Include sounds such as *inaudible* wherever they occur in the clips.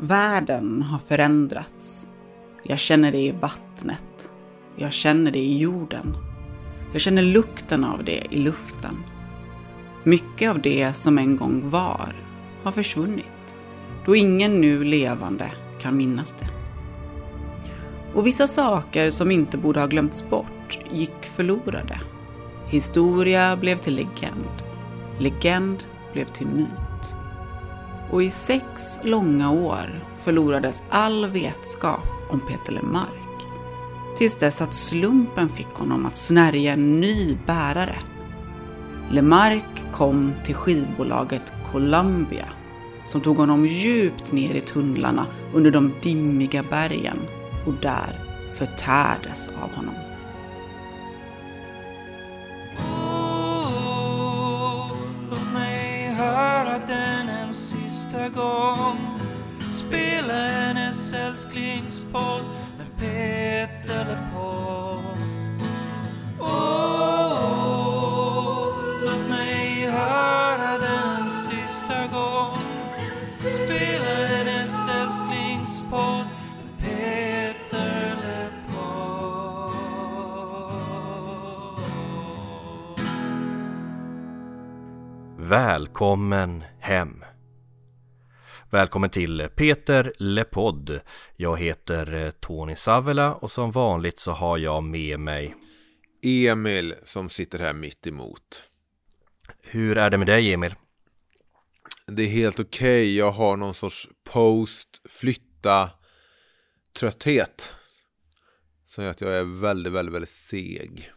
Världen har förändrats. Jag känner det i vattnet. Jag känner det i jorden. Jag känner lukten av det i luften. Mycket av det som en gång var har försvunnit, då ingen nu levande kan minnas det. Och vissa saker som inte borde ha glömts bort gick förlorade. Historia blev till legend. Legend blev till myt. Och i sex långa år förlorades all vetskap om Peter Lemark. Tills dess att slumpen fick honom att snärja en ny bärare. Lemark kom till skivbolaget Columbia som tog honom djupt ner i tunnlarna under de dimmiga bergen och där förtärdes av honom. Gång. Spela hennes älsklingspodd med Peter LePaul Oh, låt mig höra den en sista gång. Spela hennes älsklingspodd med Peter LePaul Välkommen hem! Välkommen till Peter Lepodd. Jag heter eh, Tony Savela och som vanligt så har jag med mig Emil som sitter här mitt emot. Hur är det med dig Emil? Det är helt okej. Jag har någon sorts post flytta trötthet. Som gör att jag är väldigt, väldigt, väldigt seg.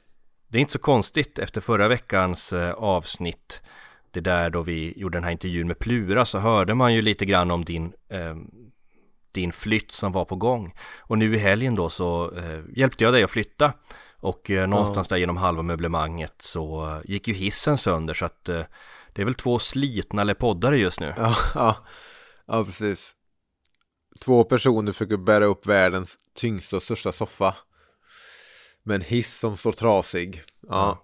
Det är inte så konstigt efter förra veckans eh, avsnitt det där då vi gjorde den här intervjun med Plura så hörde man ju lite grann om din eh, din flytt som var på gång och nu i helgen då så eh, hjälpte jag dig att flytta och eh, någonstans där genom halva möblemanget så eh, gick ju hissen sönder så att eh, det är väl två slitna lepoddare just nu. Ja, *laughs* ja, ja, precis. Två personer försöker bära upp världens tyngsta och största soffa. Med en hiss som står trasig. Ja.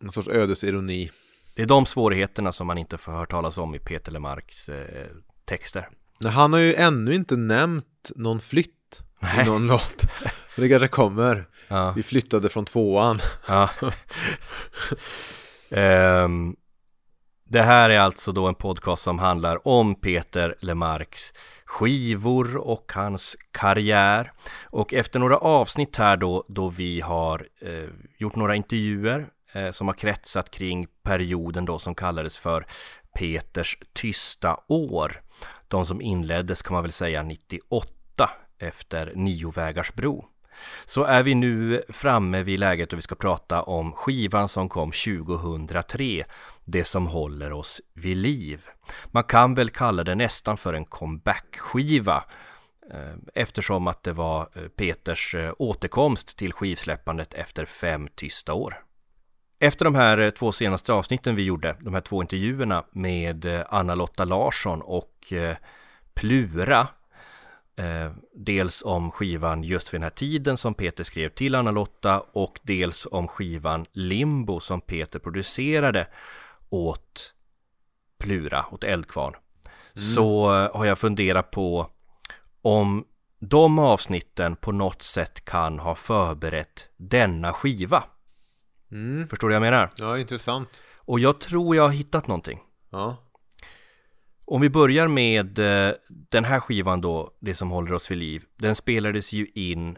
En sorts ödesironi. Det är de svårigheterna som man inte får höra talas om i Peter Lemarks eh, texter. Han har ju ännu inte nämnt någon flytt Nej. i någon låt. *laughs* Men det kanske kommer. Ja. Vi flyttade från tvåan. Ja. Ehm, det här är alltså då en podcast som handlar om Peter Lemarks skivor och hans karriär. Och efter några avsnitt här då, då vi har eh, gjort några intervjuer Eh, som har kretsat kring perioden då som kallades för Peters tysta år. De som inleddes kan man väl säga 98 efter Niovägarsbro så är vi nu framme vid läget då vi ska prata om skivan som kom 2003, det som håller oss vid liv. Man kan väl kalla det nästan för en comeback-skiva eh, eftersom att det var eh, Peters återkomst till skivsläppandet efter fem tysta år. Efter de här två senaste avsnitten vi gjorde, de här två intervjuerna med Anna-Lotta Larsson och Plura Eh, dels om skivan Just vid den här tiden som Peter skrev till Anna-Lotta och dels om skivan Limbo som Peter producerade åt Plura, åt Eldkvarn. Mm. Så eh, har jag funderat på om de avsnitten på något sätt kan ha förberett denna skiva. Mm. Förstår du vad jag menar? Ja, intressant. Och jag tror jag har hittat någonting. Ja. Om vi börjar med eh, den här skivan då, det som håller oss vid liv. Den spelades ju in,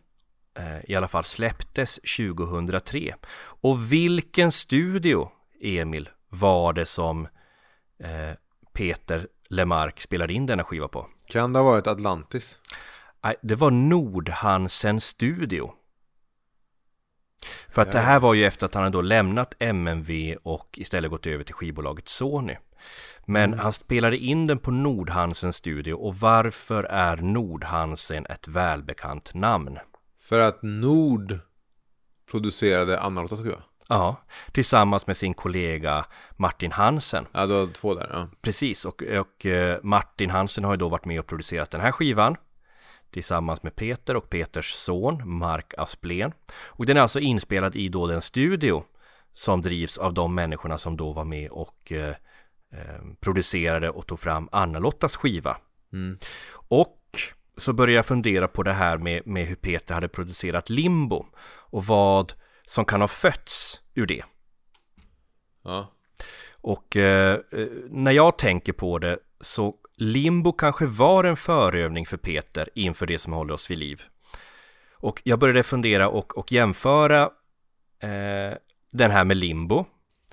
eh, i alla fall släpptes 2003. Och vilken studio, Emil, var det som eh, Peter Lemark spelade in denna skiva på? Kan det ha varit Atlantis? Nej, det var Nordhansen Studio. För att det här var ju efter att han hade då lämnat MMV och istället gått över till skivbolaget Sony. Men han spelade in den på Nordhansen Studio och varför är Nordhansen ett välbekant namn? För att Nord producerade Anna-Lotta skiva. Ja, tillsammans med sin kollega Martin Hansen. Ja, du har två där. Ja. Precis, och, och eh, Martin Hansen har ju då varit med och producerat den här skivan tillsammans med Peter och Peters son Mark Asplén. Och den är alltså inspelad i då den studio som drivs av de människorna som då var med och eh, eh, producerade och tog fram Anna-Lottas skiva. Mm. Och så började jag fundera på det här med, med hur Peter hade producerat Limbo och vad som kan ha fötts ur det. Ja. Och eh, eh, när jag tänker på det så Limbo kanske var en förövning för Peter inför det som håller oss vid liv. Och jag började fundera och, och jämföra eh, den här med Limbo.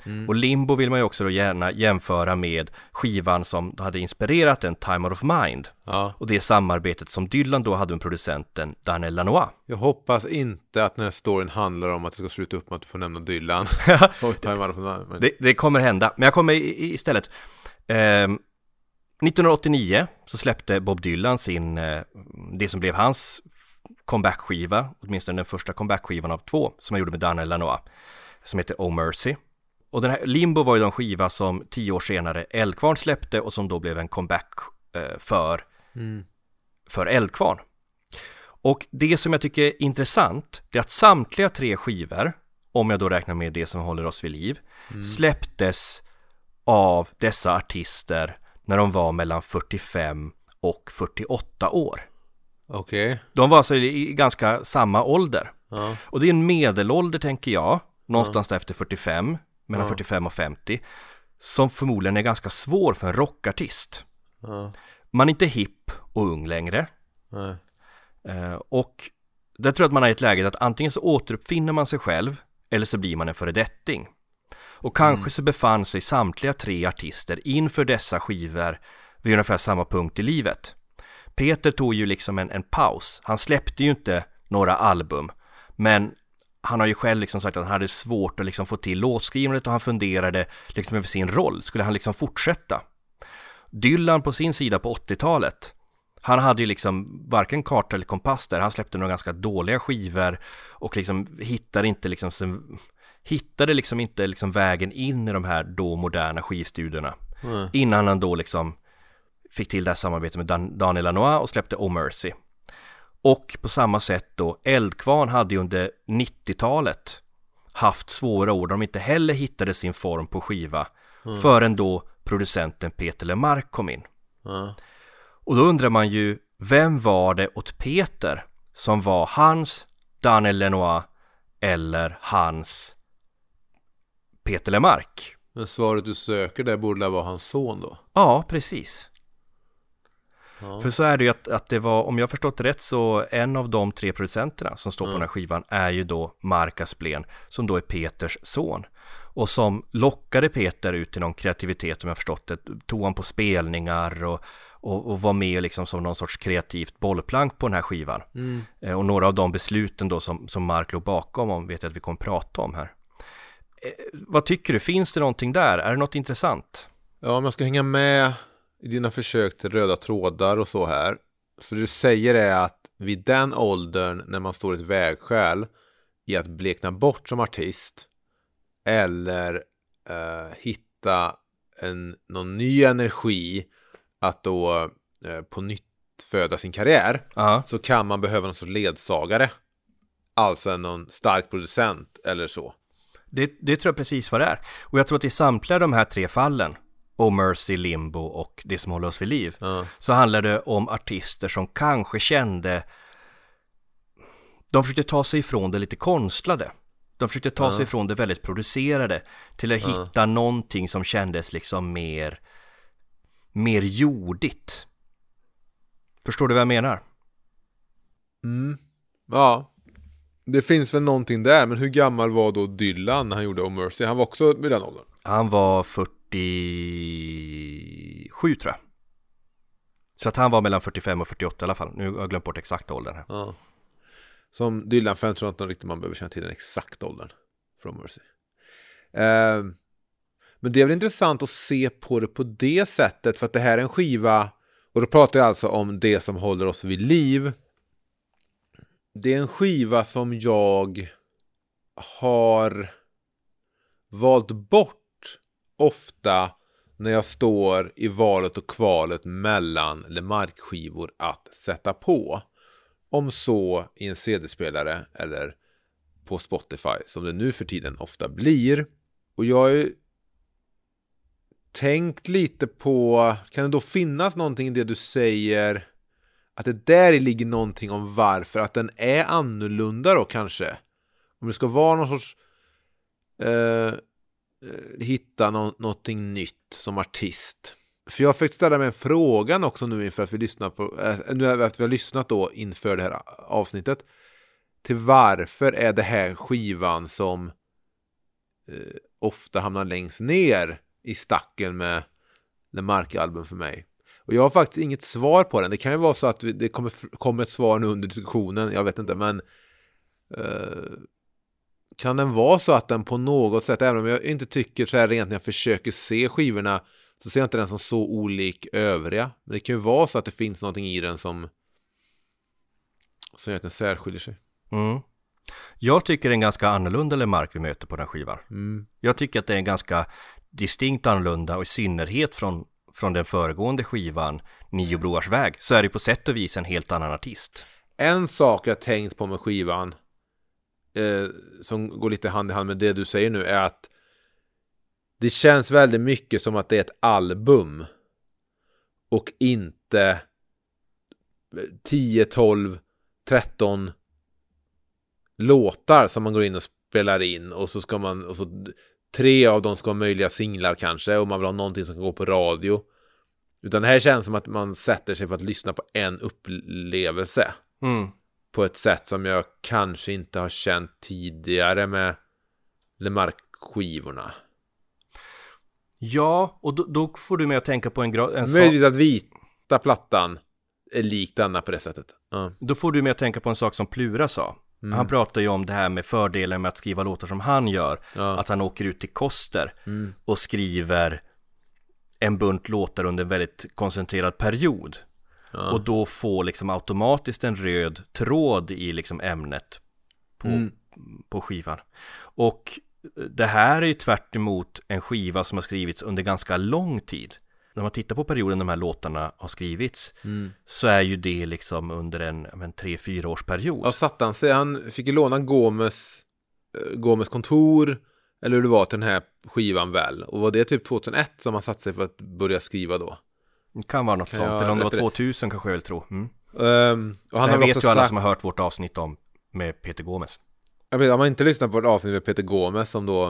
Mm. Och Limbo vill man ju också då gärna jämföra med skivan som hade inspirerat en Time Out of Mind. ja. Och det samarbetet som Dylan då hade med producenten Daniel Lanois. Jag hoppas inte att den här storyn handlar om att det ska sluta upp med att du får nämna Dylan. *laughs* Det, det kommer hända, men jag kommer istället. ehm, 1989 så släppte Bob Dylan sin, eh, det som blev hans comeback-skiva, åtminstone den första comeback-skivan av två, som han gjorde med Daniel Lanois, som heter Oh Mercy. Och den här Limbo var ju den skiva som tio år senare Eldkvarn släppte och som då blev en comeback eh, för, Mm. för Eldkvarn. Och det som jag tycker är intressant, det är att samtliga tre skivor, om jag då räknar med det som håller oss vid liv, släpptes av dessa artister när de var mellan 45 och 48 år. Okej. De var alltså i ganska samma ålder. Ja. Och det är en medelålder tänker jag, någonstans där efter 45, mellan Ja. 45 och 50, som förmodligen är ganska svår för en rockartist. Ja. Man är inte hipp och ung längre. Nej. Eh, och där tror jag att man är i ett läge att antingen så återuppfinner man sig själv eller så blir man en föredetting. Och kanske så befann sig samtliga tre artister inför dessa skivor vid ungefär samma punkt i livet. Peter tog ju liksom en, en paus. Han släppte ju inte några album, men han har ju själv liksom sagt att han hade svårt att liksom få till låtskrivandet och han funderade liksom över sin roll. Skulle han liksom fortsätta? Dylan på sin sida på 80-talet, han hade ju liksom varken karta eller kompass där. Han släppte några ganska dåliga skivor och liksom hittade inte liksom sin, hittade liksom inte liksom vägen in i de här då moderna skivstudiorna. Nej. Innan han då liksom fick till det här samarbetet med Dan- Daniel Lanois och släppte Oh Mercy. Och på samma sätt då, Eldkvarn hade ju under 90-talet haft svåra år, de inte heller hittade sin form på skiva förrän då producenten Peter Lemark kom in. Ja. Och då undrar man ju, vem var det åt Peter som var hans Daniel Lenoir eller hans Peter Lemark? Men svaret du söker där borde väl vara hans son då? Ja, precis. Ja. För så är det ju att, att det var, om jag förstått rätt så en av de tre producenterna som står på den här skivan är ju då Mark Asplén som då är Peters son. Och som lockade Peter ut till någon kreativitet om jag förstått det, tog han på spelningar och, och, och var med liksom som någon sorts kreativt bollplank på den här skivan. Mm. Eh, Och några av de besluten då som, som Mark låg bakom om vet jag att vi kommer prata om här. Eh, vad tycker du, finns det någonting där? Är det något intressant? Ja, om jag ska hänga med i dina försök till röda trådar och så här. Så du säger är att vid den åldern när man står i ett vägskäl i att blekna bort som artist eller eh, hitta en, någon ny energi att då eh, på nytt föda sin karriär Ja, så kan man behöva någon sorts ledsagare. Alltså någon stark producent eller så. Det, det tror jag precis vad det är. Och jag tror att i samtliga de här tre fallen, Oh Mercy, Limbo och Det som håller oss vid liv, Ja. så handlar det om artister som kanske kände de försökte ta sig ifrån det lite konstlade. De försökte ta sig ifrån det väldigt producerade till att hitta någonting som kändes liksom mer mer jordigt. Förstår du vad jag menar? Mm. Ja. Det finns väl någonting där, men hur gammal var då Dylan när han gjorde Oh Mercy? Han var också vid den åldern. Han var 47 tror jag. Så att han var mellan 45 och 48 i alla fall. Nu har jag glömt bort exakta åldern här. Ja. Som Dylan-fan tror jag inte riktigt man behöver känna till den exakta åldern. From Mercy. Eh, men det är väl intressant att se på det på det sättet, för att det här är en skiva, och då pratar jag alltså om det som håller oss vid liv. Det är en skiva som jag har valt bort ofta när jag står i valet och kvalet mellan Lemark-skivor att sätta på. Om så i en CD-spelare eller på Spotify som det nu för tiden ofta blir. Och jag har ju tänkt lite på, kan det då finnas någonting i det du säger att det där ligger någonting om varför, att den är annorlunda då kanske. Om det ska vara någon sorts eh, eh hitta no någonting nytt som artist. För jag fick ställa mig en frågan också nu inför att vi lyssnar på, äh, nu efter vi har lyssnat då inför det här avsnittet. Till varför är det här skivan som eh, ofta hamnar längst ner i stacken med Lemarque-album för mig. Och jag har faktiskt inget svar på den. Det kan ju vara så att det kommer, kommer ett svar nu under diskussionen, jag vet inte, men eh, kan den vara så att den på något sätt, även om jag inte tycker så här rent när jag försöker se skivorna, så ser jag inte den som så olik övriga. Men det kan ju vara så att det finns någonting i den som som gör att den särskiljer sig. Mm. Jag tycker det är en ganska annorlunda Lemark vi möter på den skivan. Mm. Jag tycker att det är en ganska distinkt annorlunda och i synnerhet från, från den föregående skivan Nio Broars väg så är det på sätt och vis en helt annan artist. En sak jag tänkt på med skivan eh, som går lite hand i hand med det du säger nu är att det känns väldigt mycket som att det är ett album och inte 10, 12, 13 låtar som man går in och spelar in och så ska man och så tre av dem ska vara möjliga singlar kanske och man vill ha någonting som kan gå på radio. Utan det här känns som att man sätter sig för att lyssna på en upplevelse. Mm. På ett sätt som jag kanske inte har känt tidigare med Lemark-skivorna. Ja, och då, då får du mig att tänka på en, gra- en sak. Möjligtvis att vita plattan är lik denna på det sättet. Ja. Då får du mig att tänka på en sak som Plura sa. Mm. Han pratar ju om det här med fördelen med att skriva låtar som han gör. Ja. Att han åker ut till Koster Mm. och skriver en bunt låtar under en väldigt koncentrerad period. Ja. Och då får liksom automatiskt en röd tråd i liksom ämnet på, Mm. på skivan. Och det här är ju tvärt emot en skiva som har skrivits under ganska lång tid. När man tittar på perioden de här låtarna har skrivits Mm. så är ju det liksom under en, en tre, fyra års period. Ja, satte han sig? Han fick ju låna Gomes, eh, Gomes kontor, eller hur det var till den här skivan väl. Och var det typ 2001 som han satte sig för att börja skriva då? Det kan vara något Kan sånt, eller om det var rätta det? 2000 kanske jag vill tro. Mm. Um, och han det här vet ju alla sagt, som har hört vårt avsnitt om med Peter Gomes jag vet, om man inte lyssnar på ett avsnitt med Peter Gomes som då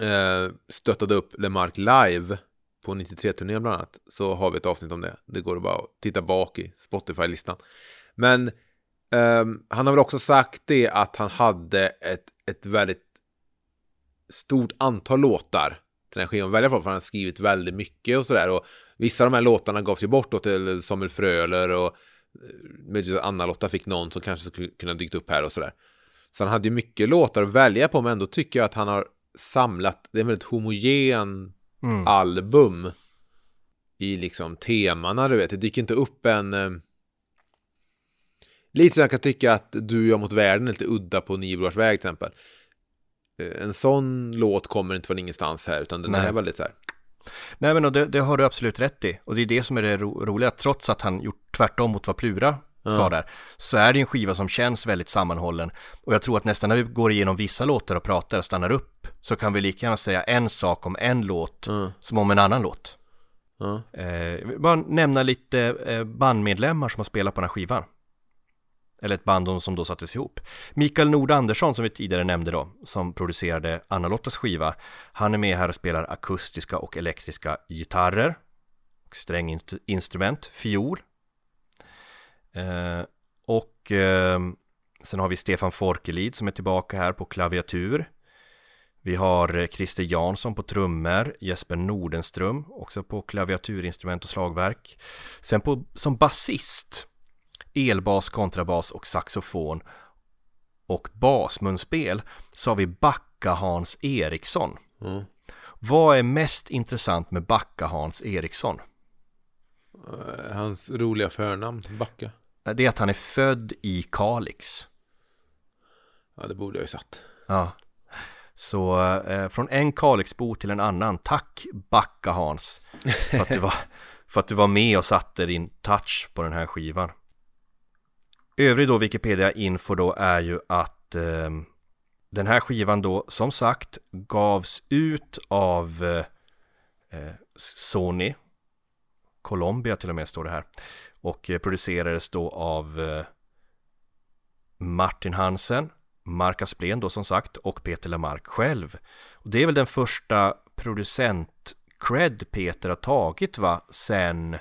eh, stöttade upp Lemark live på 93-turnén bland annat, så har vi ett avsnitt om det. Det går att bara titta bak i Spotify-listan. Men eh, han har väl också sagt det att han hade ett, ett väldigt stort antal låtar till den här skivan att välja från, för han har skrivit väldigt mycket och sådär. Och vissa av de här låtarna gavs ju bort då till Samuel Fröler och eh, möjligtvis Anna-Lotta fick någon som kanske skulle kunna dykt upp här och sådär. Så han hade ju mycket låtar att välja på, men ändå tycker jag att han har samlat, det är en väldigt homogen Mm. album i liksom temana, du vet. Det dyker inte upp en... Eh, lite som jag kan tycka att Du och jag mot världen är lite udda på Nio väg till exempel. Eh, En sån låt kommer inte från ingenstans här, utan den Nej. är väldigt så här. Nej men det, det har du absolut rätt i. Och det är det som är det ro, roliga. Trots att han gjort tvärtom mot vad Plura sa där. Så är det en skiva som känns väldigt sammanhållen. Och jag tror att nästan när vi går igenom vissa låtar och pratar och stannar upp. Så kan vi lika gärna säga en sak om en låt Mm. som om en annan låt. Ja. Eh, bara nämna lite eh, bandmedlemmar som har spelat på den här skivan. Eller ett band som då sattes ihop. Mikael Nord Andersson som vi tidigare nämnde då, som producerade Anna-Lottas skiva. Han är med här och spelar akustiska och elektriska gitarrer. Stränginstrument, fiol. Eh, och eh, sen har vi Stefan Forkelid som är tillbaka här på klaviatur. Vi har eh, Christer Jansson på trummor, Jesper Nordenström också på klaviaturinstrument och slagverk. Sen på, som basist, elbas, kontrabas och saxofon och basmunspel så har vi Backa Hans Eriksson. Mm. Vad är mest intressant med Backa Hans Eriksson? Eh, Hans roliga förnamn, Backa. Det är att han är född i Kalix. Ja, det borde jag ju satt. Ja. Så eh, från en Kalixbo till en annan, tack Backa Hans för att, du var, *laughs* för att du var med och satte din touch på den här skivan. Övrig då Wikipedia-info då är ju att eh, den här skivan då som sagt gavs ut av eh, eh, Sony Colombia till och med står det här. Och eh, producerades då av eh, Martin Hansen, Mark Asplén då som sagt och Peter Lemark själv. Och det är väl den första producent-cred Peter har tagit va, sen,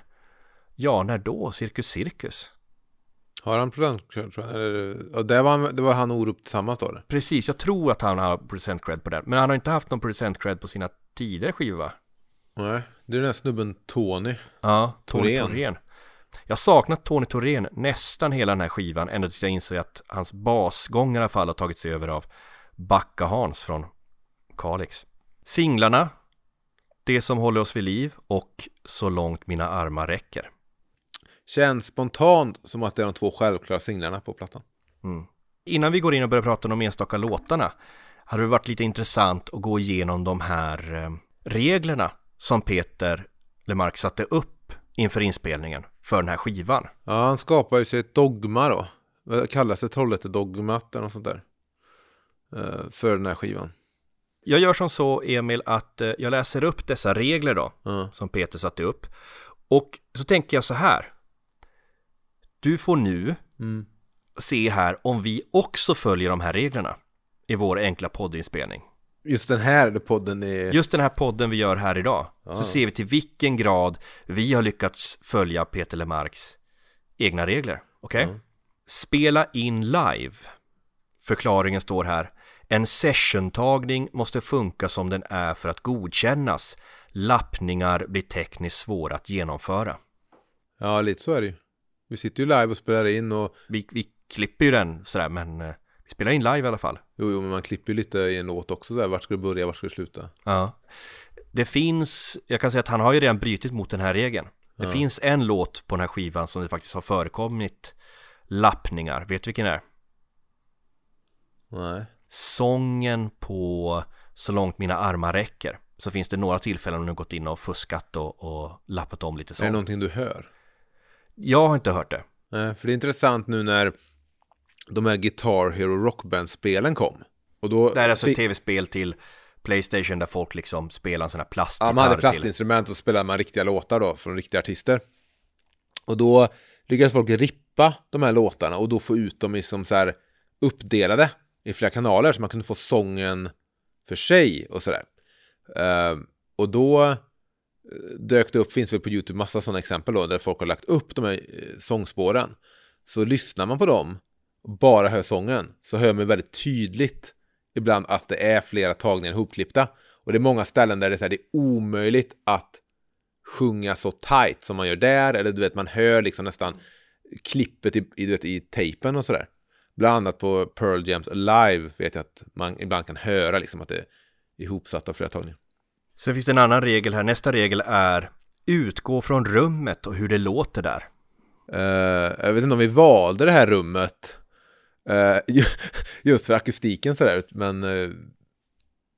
ja när då, Cirkus Cirkus? Har han producent tror jag? Eller, och det var, han- det var han och Orup tillsammans då? Precis, jag tror att han har producent-cred på den, men han har inte haft någon producent-cred på sina tidigare skivor va? Nej, det är den här snubben Tony. Ja, Tony. Thorén. Jag saknat Tony Thorén nästan hela den här skivan ända tills jag inser att hans basgång i alla fall har tagits över av Backa Hans från Kalix. Singlarna Det som håller oss vid liv och Så långt mina armar räcker. Känns spontant som att det är de två självklara singlarna på plattan. Innan vi går in och börjar prata om de enstaka låtarna hade det varit lite intressant att gå igenom de här eh, reglerna som Peter Lemark satte upp inför inspelningen för den här skivan. Ja, han skapar ju sig ett dogma då. Vad kallas det? Trollhätte-dogmat eller något sånt där. Eh, för den här skivan. Jag gör som så Emil att eh, jag läser upp dessa regler då Ja. som Peter satte upp och så tänker jag så här. Du får nu Mm. se här om vi också följer de här reglerna i vår enkla poddinspelning. Just den här podden är... Just den här podden vi gör här idag så ser vi till vilken grad vi har lyckats följa Peter Lemarks egna regler. Okej? Spela in live. Förklaringen står här. En sessiontagning måste funka som den är för att godkännas. Lappningar blir tekniskt svåra att genomföra. Ja, lite så är det ju. Vi sitter ju live och spelar in och... Vi, vi klipper ju den sådär men eh, vi spelar in live i alla fall. Jo, jo, men man klipper ju lite i en låt också där. Vart ska det börja, vart ska det sluta? Ja. Det finns, jag kan säga att han har ju redan brutit mot den här regeln. Det finns en låt på den här skivan som det faktiskt har förekommit lappningar. Vet du vilken det är? Nej. Sången på Så långt mina armar räcker. Så finns det några tillfällen när du gått in och fuskat och, och lappat om lite Är det någonting du hör? Jag har inte hört det. Nej, för det är intressant nu när de här Guitar Hero Rockband-spelen kom. Och då... Det här är alltså fick- ett tv-spel till Playstation där folk liksom spelar en sån här plastgitarr Ja, man hade till. plastinstrument och spelade man riktiga låtar då från riktiga artister. Och då lyckades folk rippa de här låtarna och då få ut dem i som så här uppdelade i flera kanaler så man kunde få sången för sig och sådär. Ehm, och då eh, dök det upp, finns väl på YouTube massa sådana exempel då, där folk har lagt upp de här eh, sångspåren. Så lyssnar man på dem bara hör sången så hör man väldigt tydligt ibland att det är flera tagningar ihopklippta. Och det är många ställen där det är, här, det är omöjligt att sjunga så tight som man gör där. Eller du vet, man hör liksom nästan klippet i, i, du vet, i tejpen och sådär. Bland annat på Pearl Jams Live vet jag att man ibland kan höra liksom att det är ihopsatt av flera tagningar. Sen finns det en annan regel här. Nästa regel är utgå från rummet och hur det låter där. Eh, jag vet inte om vi valde det här rummet eh, *laughs* ju- just för akustiken sådär, men eh,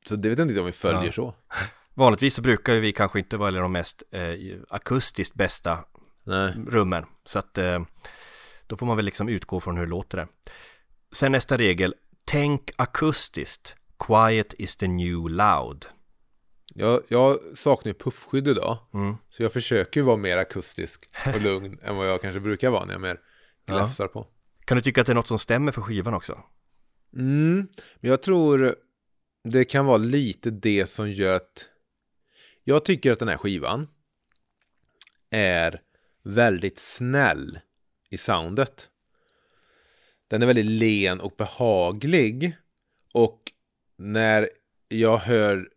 så det vet jag inte om vi följer Ja. så. *laughs* Vanligtvis så brukar vi kanske inte välja de mest eh, akustiskt bästa Nej. rummen. Så att då får man väl liksom utgå från hur det låter där. Sen nästa regel. Tänk akustiskt. Quiet is the new loud. Jag, jag saknar ju puffskydd idag. Mm. Så jag försöker ju vara mer akustisk och *laughs* lugn än vad jag kanske brukar vara när jag mer gläfsar på. Kan du tycka att det är något som stämmer för skivan också? Mm, men jag tror det kan vara lite det som gör att jag tycker att den här skivan är väldigt snäll i soundet. Den är väldigt len och behaglig och när jag hör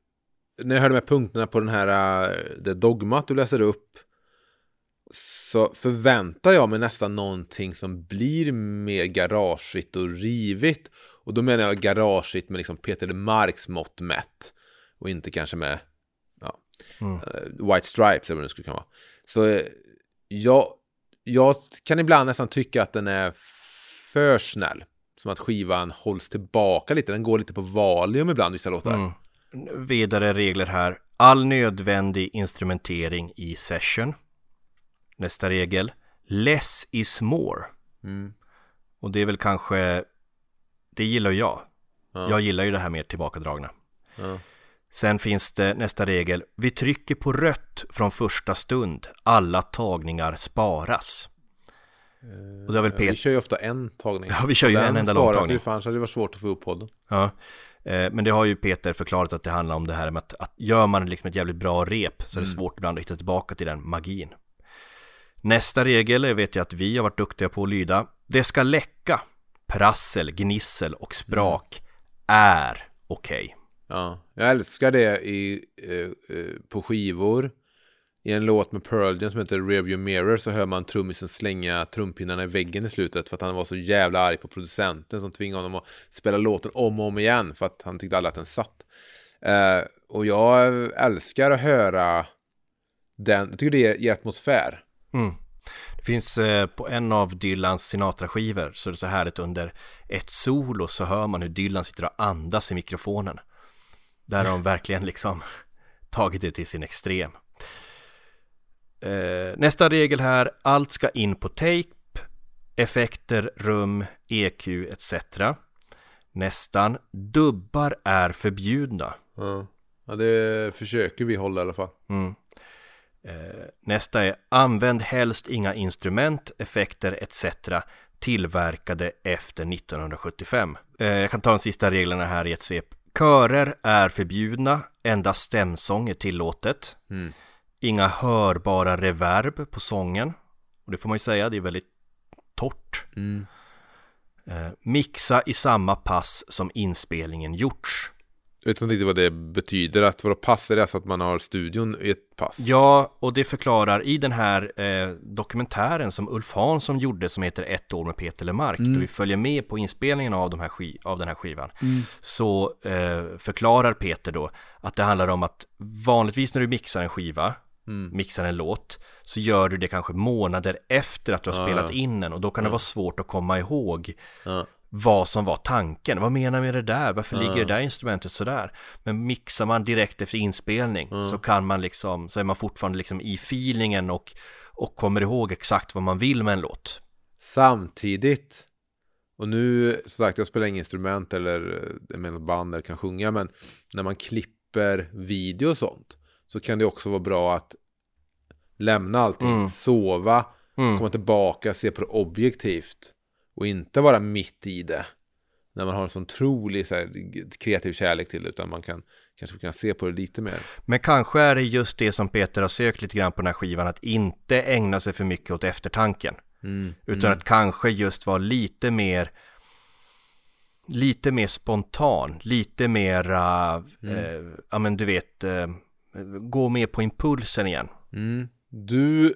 när jag hör de här punkterna på den här äh, det dogmat du läser upp så förväntar jag mig nästan någonting som blir mer garageigt och rivigt. Och då menar jag garageigt med liksom Peter Marks mått mätt. Och inte kanske med ja, Mm. eh, White Stripes eller vad det skulle kunna vara. Så eh, jag, jag kan ibland nästan tycka att den är för snäll. Som att skivan hålls tillbaka lite. Den går lite på valium ibland vissa låtar. Mm. Vidare regler här. All nödvändig instrumentering i session. Nästa regel. Less is more. Mm. Och det är väl kanske, det gillar ju jag. Ja. Jag gillar ju det här mer tillbakadragna. Ja. Sen finns det nästa regel. Vi trycker på rött från första stund. Alla tagningar sparas. Och det har väl Vi Peter, kör ju ofta en tagning. Ja, vi kör ju Den en enda sparas långtagning. ju, för annars hade det varit svårt att få upp podden. ja. Eh, Men det har ju Peter förklarat att det handlar om det här med att, att gör man liksom ett jävligt bra rep så är det svårt ibland att hitta tillbaka till den magin. Nästa regel vet jag att vi har varit duktiga på att lyda. Det ska läcka. Prassel, gnissel och sprak är okej. Ja, jag älskar det i, eh, eh, på skivor. I en låt med Pearl Jam som heter Rearview Mirror så hör man trummisen slänga trumpinnarna i väggen i slutet för att han var så jävla arg på producenten som tvingade honom att spela låten om och om igen för att han tyckte aldrig att den satt. Eh, och jag älskar att höra den, jag tycker det ger atmosfär. Mm. Det finns eh, på en av Dylans Sinatra-skivor så är det så härligt under ett solo så hör man hur Dylan sitter och andas i mikrofonen. Där har de verkligen liksom *laughs* tagit det till sin extrem. Eh, nästa regel här, allt ska in på tape, effekter, rum, EQ etc. Nästan, dubbar är förbjudna. Ja. ja, det försöker vi hålla i alla fall. Mm. Eh, nästa är använd helst inga instrument, effekter etc. tillverkade efter 1975. Eh, jag kan ta de sista reglerna här i ett svep. Körer är förbjudna, endast stämsång är tillåtet. Mm. Inga hörbara reverb på sången. Och det får man ju säga, det är väldigt torrt. Mm. Eh, mixa i samma pass som inspelningen gjorts. Jag vet inte riktigt vad det betyder, att vadå passar det alltså att man har studion i ett pass? Ja, och det förklarar i den här eh, dokumentären som Ulf Hansson gjorde som heter Ett år med Peter Lemark, då vi följer med på inspelningen av, de här av den här skivan, så eh, förklarar Peter då att det handlar om att vanligtvis när du mixar en skiva, mixar en låt, så gör du det kanske månader efter att du har spelat in den och då kan det vara svårt att komma ihåg Ja. Vad som var tanken. Vad menar med det där? Varför ligger det där instrumentet sådär? Men mixar man direkt efter inspelning så kan man liksom, så är man fortfarande liksom i feelingen och, och kommer ihåg exakt vad man vill med en låt. Samtidigt, och nu, som sagt, jag spelar inget instrument eller eh, med något band eller kan sjunga, men när man klipper video och sånt så kan det också vara bra att lämna allting, sova, Mm. komma tillbaka, se på det objektivt och inte vara mitt i det. När man har en sån otrolig så här, kreativ kärlek till det, utan man kan kanske kan se på det lite mer. Men kanske är det just det som Peter har sökt lite grann på den här skivan, att inte ägna sig för mycket åt eftertanken. Mm. Utan att kanske just vara lite mer Lite mer spontan, lite mera, eh, ja men du vet, eh, gå med på impulsen igen. Mm. Du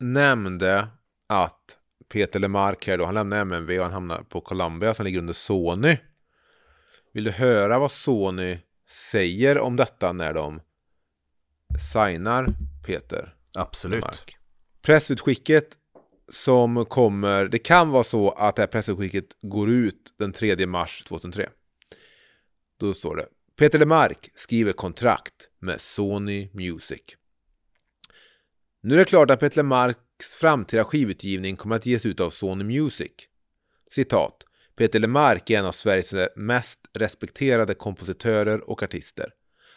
nämnde att Peter Lemark här då, han lämnar MNV och han hamnar på Columbia som ligger under Sony. Vill du höra vad Sony säger om detta när de signar Peter Absolut. Lemark? Pressutskicket som kommer, det kan vara så att det här pressutskicket går ut den 3 mars 2003. Då står det Peter Lemark skriver kontrakt med Sony Music. Nu är det klart att Peter Lemarks framtida skivutgivning kommer att ges ut av Sony Music. Citat. Peter Lemark är en av Sveriges mest respekterade kompositörer och artister.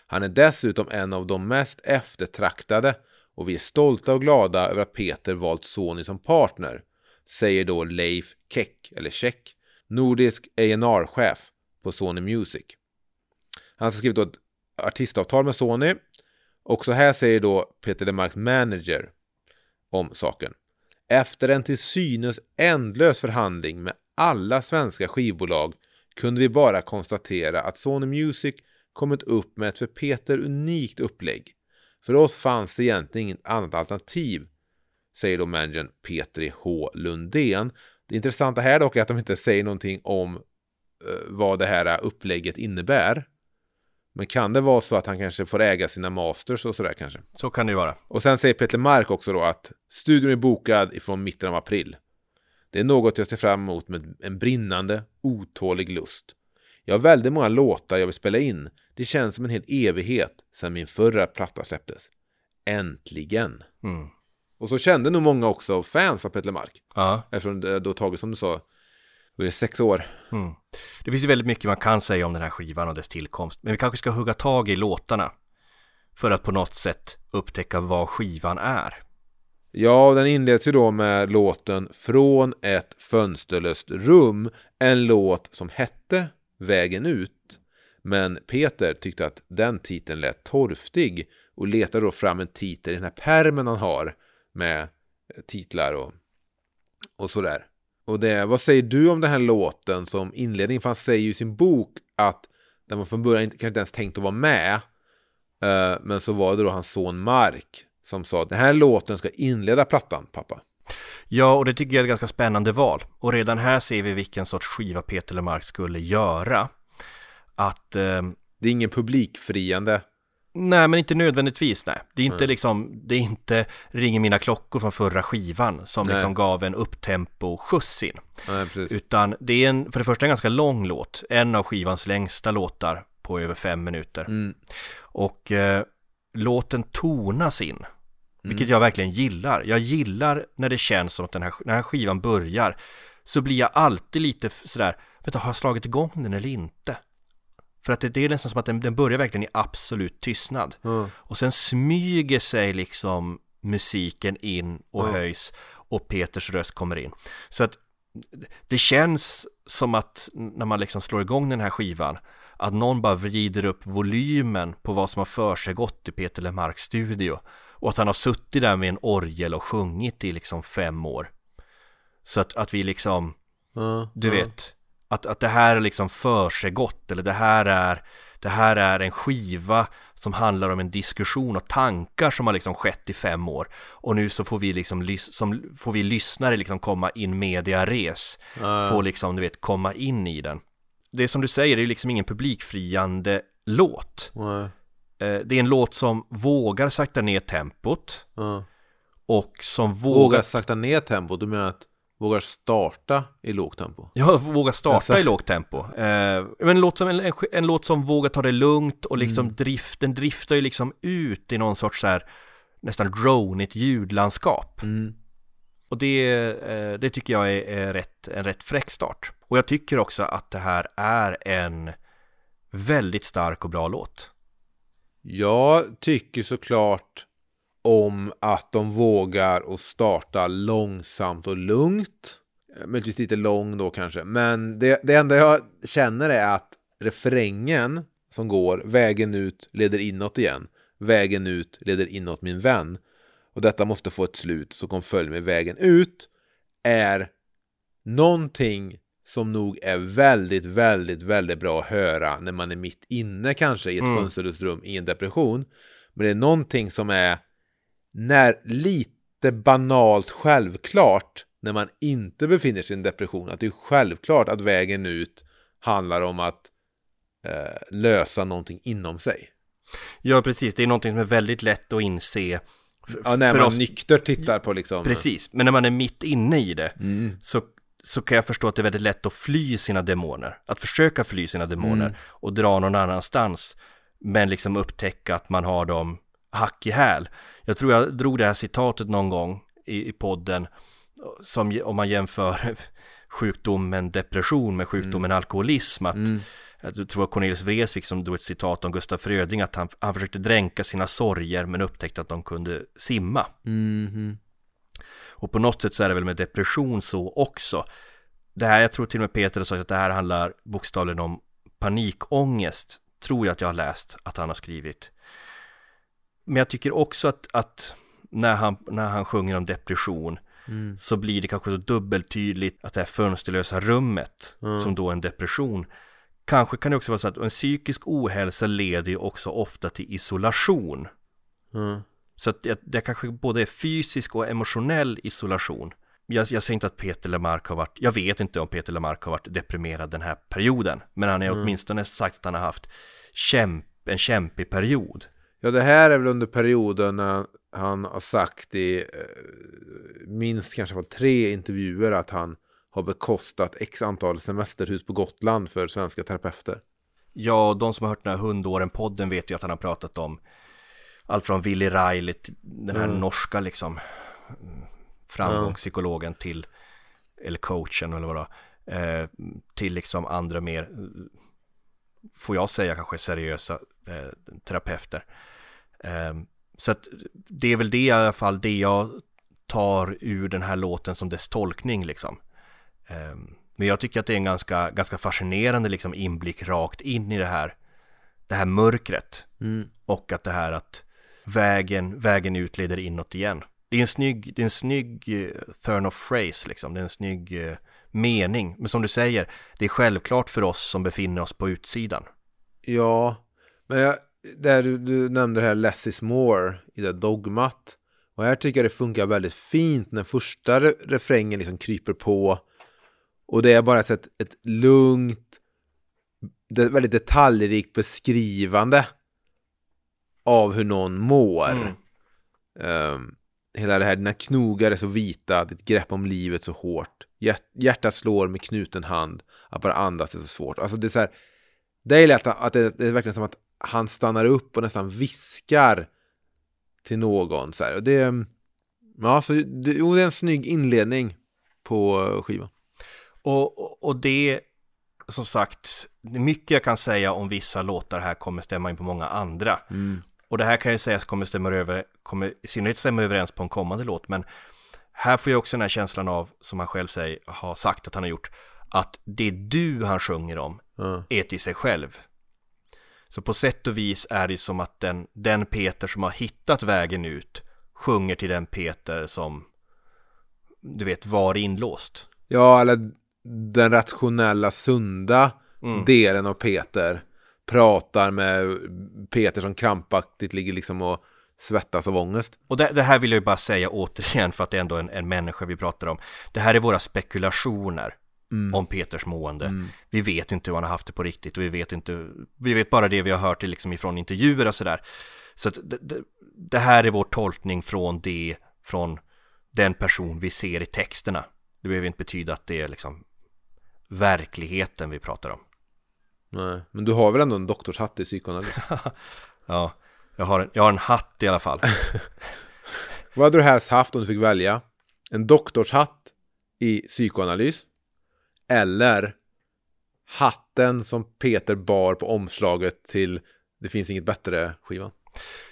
Han är dessutom en av de mest eftertraktade och vi är stolta och glada över att Peter valt Sony som partner, säger då Leif Keck, eller Check, nordisk A&R-chef på Sony Music. Han har skrivit ett artistavtal med Sony och så här säger då Peter Lemarks manager om saken. Efter en till synes ändlös förhandling med alla svenska skivbolag kunde vi bara konstatera att Sony Music kommit upp med ett för Peter unikt upplägg. För oss fanns det egentligen inget annat alternativ, säger då managern Petri H. Lundén. Det intressanta här dock är att de inte säger någonting om eh, vad det här upplägget innebär. Men kan det vara så att han kanske får äga sina masters och sådär kanske? Så kan det ju vara. Och sen säger Peter Mark också då att studion är bokad ifrån mitten av april. Det är något jag ser fram emot med en brinnande, otålig lust. Jag har väldigt många låtar jag vill spela in. Det känns som en hel evighet sedan min förra platta släpptes. Äntligen! Mm. Och så kände nog många också fans av Peter Mark. Ja. Eftersom det då tagit, som du sa, det sex år. Mm. Det finns ju väldigt mycket man kan säga om den här skivan och dess tillkomst. Men vi kanske ska hugga tag i låtarna. För att på något sätt upptäcka vad skivan är. Ja, den inleds ju då med låten Från ett fönsterlöst rum. En låt som hette Vägen ut. Men Peter tyckte att den titeln lät torftig och letade då fram en titel i den här permen han har med titlar och, och sådär. Och det, vad säger du om den här låten som inledning? För han säger ju i sin bok att den var från början inte, kanske inte ens tänkt att vara med. Eh, men så var det då hans son Mark som sa att den här låten ska inleda plattan, pappa. Ja, och det tycker jag är ett ganska spännande val. Och redan här ser vi vilken sorts skiva Peter Lemark skulle göra. Att... Eh, Det är ingen publikfriande. Nej, men inte nödvändigtvis, nej. Det är inte liksom, det är inte Ringer mina klockor från förra skivan som Nej. liksom gav en upptempo skjuts in. Nej. Utan det är en, för det första en ganska lång låt. En av skivans längsta låtar på över fem minuter. Mm. Och eh, låten tonas in. Vilket jag verkligen gillar. Jag gillar när det känns som att den här, när den här skivan börjar så blir jag alltid lite sådär, du, har jag slagit igång den eller inte? För att det, det är nästan som att den, den börjar verkligen i absolut tystnad. Ja. Och sen smyger sig liksom musiken in och Ja. höjs och Peters röst kommer in. Så att det känns som att när man liksom slår igång den här skivan att någon bara vrider upp volymen på vad som har försiggått i Peter Lemarks studio och att han har suttit där med en orgel och sjungit i liksom fem år. Så att, att vi liksom, Ja, du ja. vet, att, att det här är liksom försiggått eller det här är det här är en skiva som handlar om en diskussion och tankar som har liksom skett i fem år och nu så får vi liksom som, får vi lyssnare liksom komma in media res Ja. få liksom du vet komma in i den det är som du säger, det är liksom ingen publikfriande låt. Eh, det är en låt som vågar sakta ner tempot Ja. och som vågar, Vågar sakta ner tempo, du menar att vågar starta i lågt tempo? Ja, våga starta Alltså. i lågt tempo. Eh, men en låt, som, en, en, låt som vågar ta det lugnt och liksom Mm. drift, den driftar ju liksom ut i någon sorts så här nästan dronigt ljudlandskap. Mm. Och det, eh, det tycker jag är, är rätt, en rätt fräck start. Och jag tycker också att det här är en väldigt stark och bra låt. Jag tycker såklart om att de vågar att starta långsamt och lugnt. Eh, Möjligtvis lite lång då kanske. Men det, det enda jag känner är att refrängen som går, vägen ut leder inåt igen. Vägen ut leder inåt min vän. Och detta måste få ett slut, så kom följ med vägen ut. Är någonting som nog är väldigt, väldigt, väldigt bra att höra när man är mitt inne kanske i ett Mm. fönsterlöst rum i en depression. Men det är någonting som är när lite banalt självklart när man inte befinner sig i en depression. Att det är självklart att vägen ut handlar om att eh, lösa någonting inom sig. Ja, precis. Det är någonting som är väldigt lätt att inse. Ja, när man oss- nykter tittar på liksom... Precis, men när man är mitt inne i det Mm. så, så kan jag förstå att det är väldigt lätt att fly sina demoner. Att försöka fly sina demoner Mm. och dra någon annanstans. Men liksom upptäcka att man har dem hack i häl. Jag tror jag drog det här citatet någon gång i, i podden. Som om man jämför *laughs* sjukdomen depression med sjukdomen alkoholism. Att, Mm. jag tror att Cornelis Vreeswijk som drog ett citat om Gustaf Fröding. Att han, han försökte dränka sina sorger men upptäckte att de kunde simma. Mhm. Och på något sätt så är det väl med depression så också. Det här, jag tror till och med Peter har sagt att det här handlar bokstavligen om panikångest. Tror jag att jag har läst att han har skrivit. Men jag tycker också att, att när, han, när han sjunger om depression Mm. så blir det kanske så dubbeltydligt att det här fönsterlösa rummet Mm. som då är en depression Kanske kan det också vara så att en psykisk ohälsa leder ju också ofta till isolation Mm. så att det, det kanske både är fysisk och emotionell isolation. Jag, jag säger inte att Peter Lemark har varit, jag vet inte om Peter Lemark har varit deprimerad den här perioden. Men han har Mm. åtminstone sagt att han har haft kämp, en kämpig period. Ja, det här är väl under perioden när han har sagt i eh, minst kanske var tre intervjuer att han har bekostat x antal semesterhus på Gotland för svenska terapeuter. Ja, de som har hört den här hundåren-podden vet ju att han har pratat om allt från Willy Riley, den här Mm. norska liksom mm, framgångspsykologen till, eller coachen eller vad det var, eh, till liksom andra mer, eh, får jag säga kanske seriösa terapeuter. Eh, så att det är väl det i alla fall, det jag tar ur den här låten som dess tolkning liksom. Ehm, Men jag tycker att det är en ganska, ganska fascinerande liksom inblick rakt in i det här, det här mörkret. Mm. Och att det här att vägen, vägen ut leder inåt igen. Det är en snygg, det är en snygg eh, turn of phrase liksom. Det är en snygg eh, mening. Men som du säger, det är självklart för oss som befinner oss på utsidan. Ja, men jag, där du, du nämnde det här less is more i det dogmat. Och här tycker jag det funkar väldigt fint när första re refrängen liksom kryper på. Och det är bara ett, ett lugnt, det, väldigt detaljrikt beskrivande av hur någon mår. Mm. Ehm, hela det här, dina knogar är så vita, ditt grepp om livet så hårt. Hjärt, hjärtat slår med knuten hand, att bara andas är så svårt. Alltså det är så här, det är lätt att, att det, det är verkligen som att han stannar upp och nästan viskar till någon. Så här. Och det, ja, så det, det är en snygg inledning på skivan. Och, och- det, som sagt, mycket jag kan säga om vissa låtar här kommer stämma in på många andra. Och det här kan jag säga kommer stämma över, kommer i synnerhet stämma överens på en kommande låt, men här får jag också den här känslan av, som han själv säger, har sagt att han har gjort, att det du han sjunger om Ja. är till sig själv. Så på sätt och vis är det som att den, den Peter som har hittat vägen ut sjunger till den Peter som, du vet, var inlåst. Ja, eller den rationella, sunda Mm. delen av Peter pratar med Peter som krampaktigt ligger liksom och svettas av ångest. Och det, det här vill jag ju bara säga återigen för att det är ändå en, en människa vi pratar om. Det här är våra spekulationer om Peters mående. Vi vet inte hur han har haft det på riktigt och vi vet inte, vi vet bara det vi har hört liksom ifrån intervjuer och sådär. Så att det, det, det här är vår tolkning från det, från den person vi ser i texterna. Det behöver inte betyda att det är liksom verkligheten vi pratar om. Nej, men du har väl ändå en doktorshatt i psykoanalys? *laughs* Ja, jag har en, jag har en hatt i alla fall. *laughs* Vad hade du helst haft om du fick välja? En doktorshatt i psykoanalys? Eller hatten som Peter bar på omslaget till Det finns inget bättre skivan?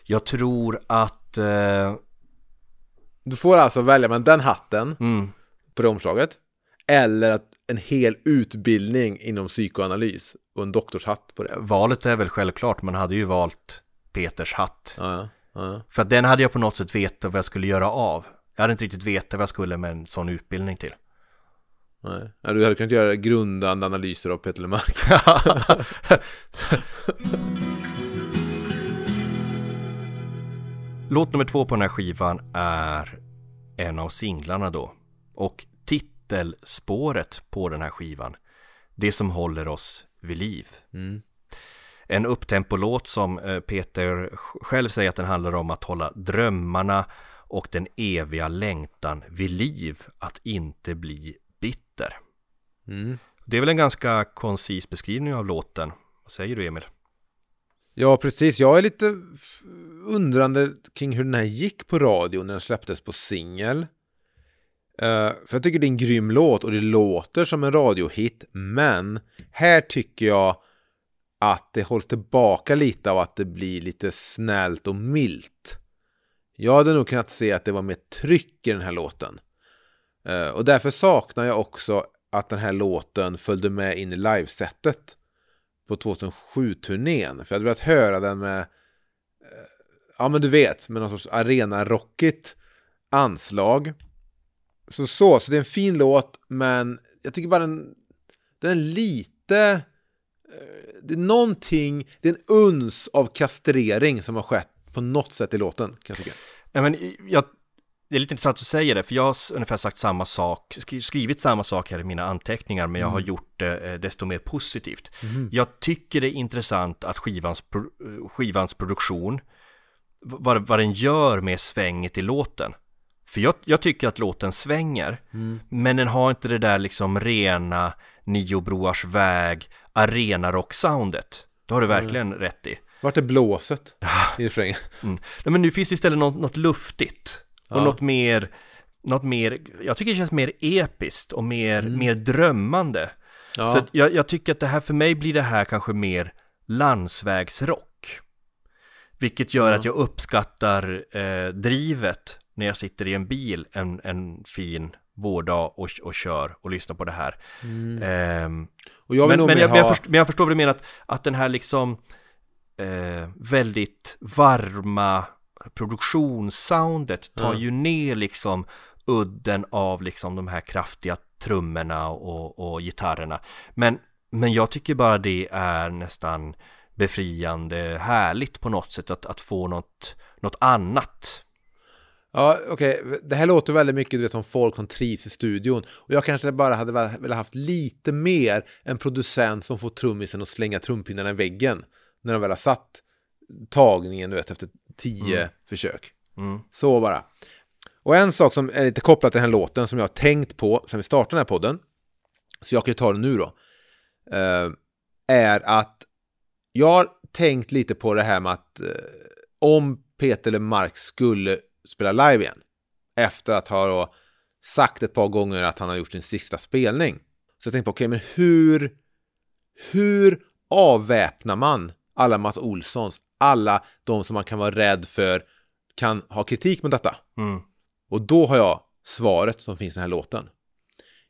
Jag tror att, eh, Du får alltså välja mellan den hatten mm, på det omslaget eller att en hel utbildning inom psykoanalys och en doktorshatt på det. valet är väl självklart, man hade ju valt Peters hatt. Ja, ja. För att den hade jag på något sätt vetat vad jag skulle göra av. Jag hade inte riktigt vetat vad jag skulle med en sån utbildning till. Nej. Du hade kunnat göra grundande analyser av Peter Lemark. *laughs* Låt nummer två på den här skivan är en av singlarna då. Och titelspåret på den här skivan, det som håller oss vid liv. Mm. En upptempolåt som eh, Peter själv säger att den handlar om att hålla drömmarna och den eviga längtan vid liv, att inte bli bitter. Mm. Det är väl en ganska koncis beskrivning av låten. Vad säger du Emil? Ja, precis. Jag är lite undrande kring hur den här gick på radio när den släpptes på singel. Eh, för jag tycker det är en grym låt och det låter som en radiohit. Men här tycker jag att det hålls tillbaka lite av att det blir lite snällt och milt. Jag hade nog kunnat se att det var mer tryck i den här låten. Eh, och därför saknar jag också att den här låten följde med in i livesättet på 2007-turnén. För jag hade velat höra den med, eh, ja men du vet, med någon sorts arena-rockigt anslag. Så så, så det är en fin låt, men jag tycker bara den, den är lite, eh, det är någonting, det är en uns av kastrering som har skett på något sätt i låten, kan jag tycka. Ja, men jag, det är lite intressant att säga det, för jag har ungefär sagt samma sak, skri- skrivit samma sak här i mina anteckningar, men jag har gjort det eh, desto mer positivt. Jag tycker det är intressant att skivans, eh, skivans produktion, vad, vad den gör med svänget i låten. För jag, jag tycker att låten svänger, men den har inte det där liksom rena Nio Broars väg, arenarock-soundet. Det har du verkligen rätt i. Vart är blåset *laughs* i refrängen? Mm. Nej, men nu finns det istället något, något luftigt och Ja. något mer, något mer, jag tycker det känns mer episkt och mer, mer drömmande. Mm. Ja. Så jag, jag tycker att det här, för mig blir det här kanske mer landsvägsrock. Vilket gör Ja. att jag uppskattar eh, drivet när jag sitter i en bil en, en fin vårdag och, och kör och lyssnar på det här. Ehm, Och jag vill men, jag, förstår, men jag förstår vad du menar, att, att den här liksom eh, väldigt varma produktionssoundet tar Ja. ju ner liksom udden av liksom de här kraftiga trummorna och, och gitarrerna. Men, men jag tycker bara det är nästan befriande härligt på något sätt att, att få något, något annat. Ja, okej. Det här låter väldigt mycket du vet, som folk som trivs i studion. Och jag kanske bara hade velat haft lite mer en producent som får trummisen att slänga trumpinnarna i väggen. När de väl har satt tagningen, du vet, efter tio försök. Mm. Så bara. Och en sak som är lite kopplat till den här låten som jag har tänkt på sen vi startade den här podden. Så jag kan ju ta det nu då. eh, är att jag har tänkt lite på det här med att eh, om Peter Lemark skulle spela live igen. Efter att ha då sagt ett par gånger att han har gjort sin sista spelning. Så jag tänkte på, okej, men hur, hur avväpnar man alla Mats Olssons, alla de som man kan vara rädd för kan ha kritik med detta? Mm. Och då har jag svaret som finns i den här låten.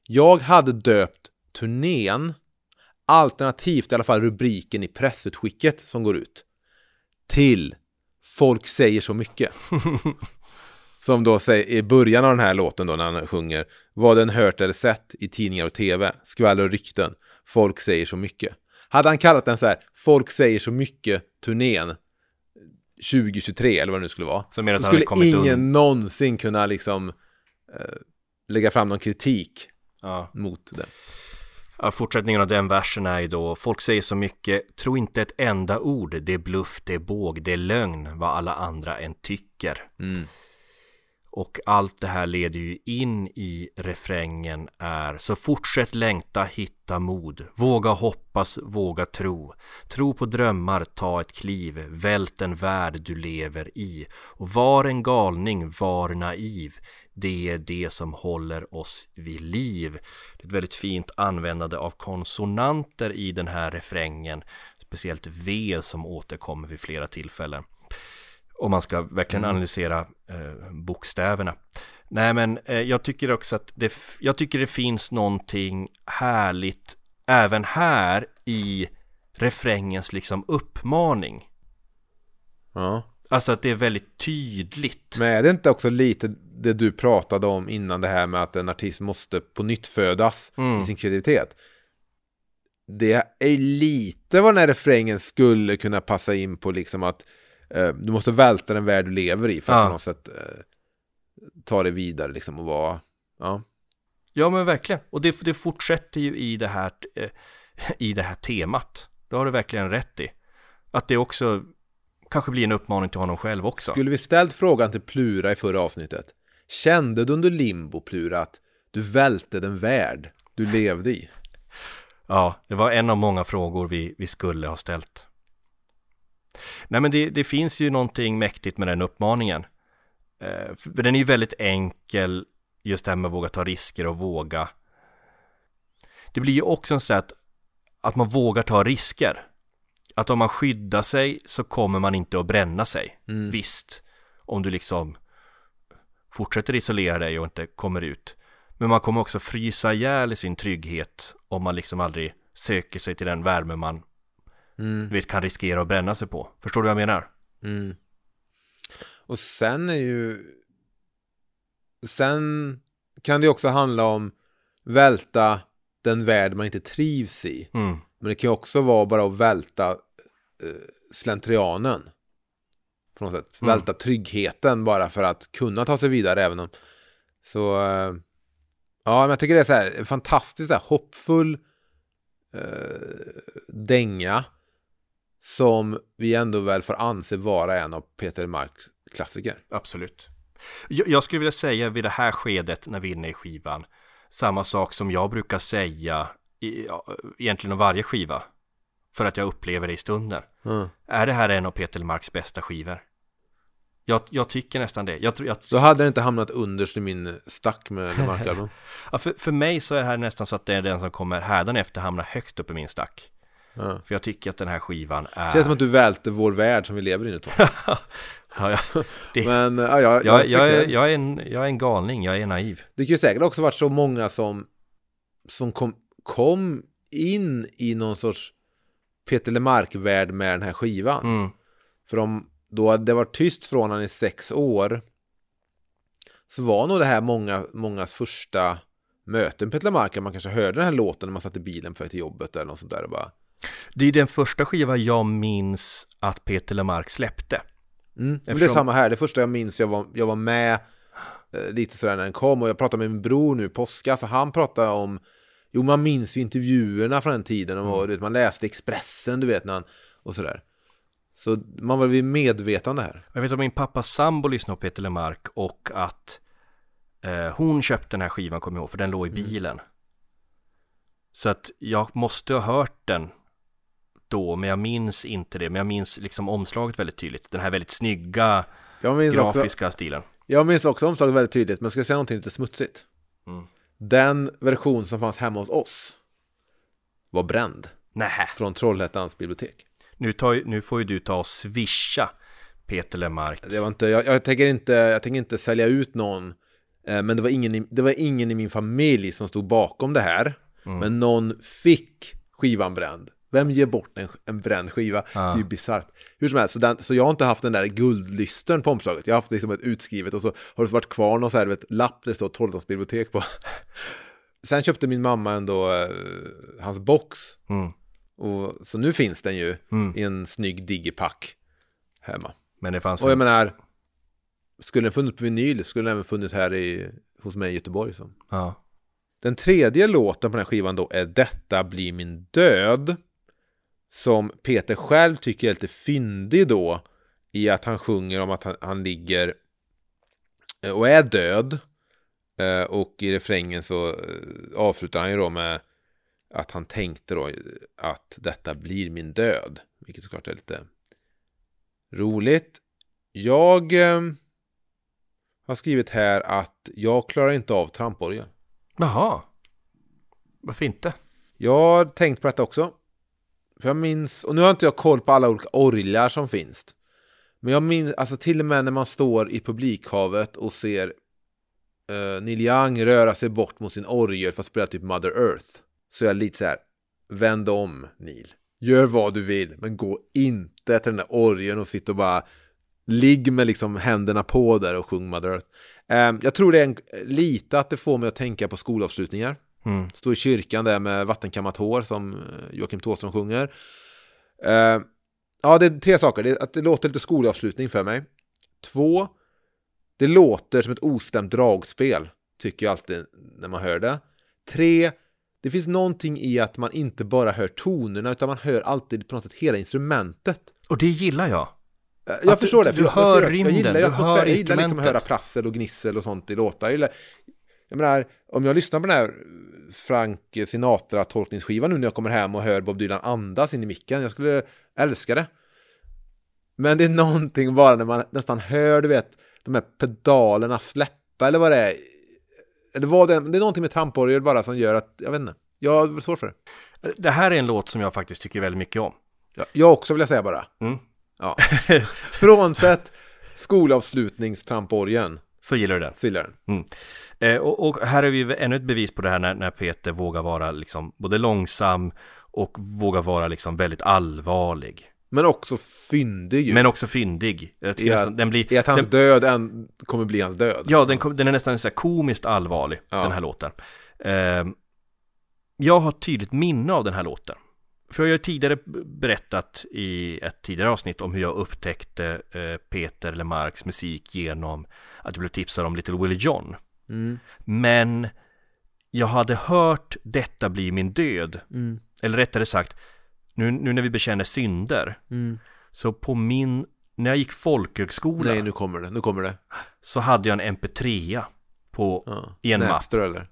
Jag hade döpt turnén, alternativt i alla fall rubriken i pressutskicket som går ut, till Folk säger så mycket. *laughs* Som då säger i början av den här låten då när han sjunger Vad den hört eller sett i tidningar och tv, skvaller och rykten, folk säger så mycket. Hade han kallat den så här, folk säger så mycket turnén 2023 eller vad det nu skulle vara. Så Då skulle ingen un- någonsin kunna liksom eh, lägga fram någon kritik Ja. mot den. Ja, fortsättningen av den versen är ju då Folk säger så mycket Tro inte ett enda ord Det är bluff, det är båg, det är lögn Vad alla andra än tycker Mm. Och allt det här leder ju in i refrängen är Så fortsätt längta, hitta mod. Våga hoppas, våga tro. Tro på drömmar, ta ett kliv. Vält den värld du lever i. Och var en galning, var naiv. Det är det som håller oss vid liv. Det är ett väldigt fint användande av konsonanter i den här refrängen. Speciellt V som återkommer vid flera tillfällen om man ska verkligen analysera eh, bokstäverna. Nej men eh, jag tycker också att det, jag tycker det finns någonting härligt även här i refrängens liksom uppmaning. Ja. Alltså att det är väldigt tydligt. Men är det inte också lite det du pratade om innan det här med att en artist måste på nytt födas Mm. i sin kreativitet? Det är lite vad den här refrängen skulle kunna passa in på liksom att du måste välta den värld du lever i för att Ja. på något sätt eh, ta det vidare liksom och vara, ja. Ja men verkligen. Och det, det fortsätter ju i det här eh, *laughs* i det här temat. Det har du verkligen rätt i. Att det också kanske blir en uppmaning till honom själv också. Skulle vi ställt frågan till Plura i förra avsnittet Kände du under limbo Plura att du välte den värld du levde i? Ja, det var en av många frågor vi, vi skulle ha ställt. Nej men det, det finns ju någonting mäktigt med den uppmaningen. Eh, för den är ju väldigt enkel, just det här med att våga ta risker och våga. Det blir ju också så att, att man vågar ta risker. Att om man skyddar sig så kommer man inte att bränna sig. Mm. Visst, om du liksom fortsätter isolera dig och inte kommer ut. Men man kommer också frysa ihjäl i sin trygghet om man liksom aldrig söker sig till den värme man Mm. du vet, kan riskera att bränna sig på. Förstår du vad jag menar? Mm. Och sen är ju... Sen kan det också handla om välta den värld man inte trivs i. Mm. Men det kan ju också vara bara att välta eh, slentrianen. På något sätt. Mm. Välta tryggheten bara för att kunna ta sig vidare även om... Så... Eh, ja, men jag tycker det är så här fantastiskt så här, hoppfull eh, dänga. Som vi ändå väl får anse vara en av Peter Marks klassiker. Absolut. Jag, jag skulle vilja säga vid det här skedet när vi är inne i skivan samma sak som jag brukar säga i, egentligen om varje skiva. För att jag upplever det i stunden. Mm. Är det här en av Peter Marks bästa skivor? Jag, jag tycker nästan det. Jag, jag, Så hade det inte hamnat underst i min stack med Lemark-album. *laughs* ja, för, för mig så är det här nästan så att det är den som kommer hädan efter hamna högst upp i min stack. Ja. För jag tycker att den här skivan är... Känns som att du välter vår värld som vi lever i nu Tom. *laughs* ja, ja, det... Men ja, jag, jag, jag, är, respekterar. jag, är en, jag är en galning, jag är naiv. Det kan ju säkert också varit så många som, som kom, kom in i någon sorts Peter Lemark-värld med den här skivan. Mm. För om då det varit tyst från honom i sex år så var nog det här många, mångas första möten med Peter Lemark. Man kanske hörde den här låten när man satt i bilen på väg till jobbet eller något sånt där och bara Det är den första skiva jag minns att Peter Lemark släppte. Mm. Men det är Eftersom- samma här, det första jag minns jag var, jag var med eh, lite sådär när den kom och jag pratade med min bror nu påska så han pratade om Jo man minns ju intervjuerna från den tiden och du vet, man läste Expressen du vet när han, och sådär Så man var vid medvetande här Jag vet att min pappas sambo lyssnade på Peter Lemark och att eh, hon köpte den här skivan, kommer jag ihåg, för den låg i bilen. Så att jag måste ha hört den då, men jag minns inte det. Men jag minns liksom omslaget väldigt tydligt. Den här väldigt snygga minns, också, grafiska stilen. jag minns också omslaget väldigt tydligt men ska jag säga någonting lite smutsigt Mm. Den version som fanns hemma hos oss var bränd Nähä, från Trollhättans bibliotek nu, tar, nu får ju du ta och swisha Peter Lemark. Det var inte, jag, jag, tänker inte, jag tänker inte sälja ut någon. Eh, men det var, ingen i, det var ingen i min familj som stod bakom det här. Mm. Men någon fick skivan bränd. Vem ger bort en, en bränd skiva? Ja. Det är ju bisarrt. Hur som helst, så, den, så jag har inte haft den där guldlysten på omslaget. Jag har haft liksom ett utskrivet och så har det varit kvar någon så här, vet, lapp där det står Trollhättans bibliotek på. *laughs* Sen köpte min mamma ändå eh, hans box. Mm. Och, så nu finns den ju Mm. i en snygg digipack hemma. Men det fanns Och jag en, menar, skulle den funnits på vinyl skulle den även funnits här i, hos mig i Göteborg. Så. ja. Den tredje låten på den här skivan då är Detta blir min död. Som Peter själv tycker är lite fyndig då. I att han sjunger om att han, han ligger eh, och är död. Eh, Och i refrängen så eh, avslutar han ju då med att han tänkte då att detta blir min död. Vilket såklart är lite roligt. Jag har skrivit här att jag klarar inte av tramporgeln. Jaha. Varför inte? Jag har tänkt på detta också. För jag minns, och nu har inte jag koll på alla olika orglar som finns. Men jag minns, alltså till och med när man står i publikhavet och ser uh, Neil Young röra sig bort mot sin orgel för att spela typ Mother Earth. Så jag är lite så här, vänd om Neil. Gör vad du vill, men gå inte till den där orgeln och sitta och bara ligg med liksom händerna på där och sjung Mother Earth. Eh, jag tror det är en, lite att det får mig att tänka på skolavslutningar. Mm. Stå i kyrkan där med vattenkammat hår som eh, Joakim Thåström sjunger. Eh, ja, det är tre saker. Det, att det låter lite skolavslutning för mig. Två, det låter som ett ostämt dragspel. Tycker jag alltid när man hör det. Tre, det finns någonting i att man inte bara hör tonerna utan man hör alltid på något sätt hela instrumentet. Och det gillar jag. Eh, Jag Att du- förstår det. du för jag, hör jag, jag rymden, gillar ju du hör Jag gillar liksom att instrumentet. höra prassel och gnissel och sånt i låtar. Jag, gillar, jag menar, om jag lyssnar på den här Frank Sinatra-tolkningsskivan nu när jag kommer hem och hör Bob Dylan andas in i micken. Jag skulle älska det. Men det är någonting bara när man nästan hör, du vet, de här pedalerna släppa eller vad det är. Eller vad det är. Det är någonting med tramporgel bara som gör att, jag vet inte. Jag har svårt för det. Det här är en låt som jag faktiskt tycker väldigt mycket om. Jag, jag också vill jag säga bara. Mm. Ja. Frånsett skolavslutningstramporgeln *laughs* Så gillar du den. så gillar jag den. Eh, och, och här är vi ännu ett bevis på det här när, när Peter vågar vara liksom både långsam och vågar vara liksom väldigt allvarlig. Men också fyndig ju. Men också fyndig. Jag I nästan, att, den blir... I att hans den, död än, kommer bli hans död. ja, den, kom- den är nästan så här komiskt allvarlig, Ja. den här låten. Eh, jag har tydligt minne av den här låten. För jag har tidigare berättat i ett tidigare avsnitt om hur jag upptäckte eh, Peter Lemarks musik genom att jag blev tipsad om Little Willie John. Mm. Men jag hade hört Detta blir min död. Mm. Eller rättare sagt, nu, nu när vi bekänner synder. Mm. Så på min, när jag gick folkhögskola Nej, nu kommer det. Nu kommer det. så hade jag en mp3 på, Ja. i en mapp. Eller?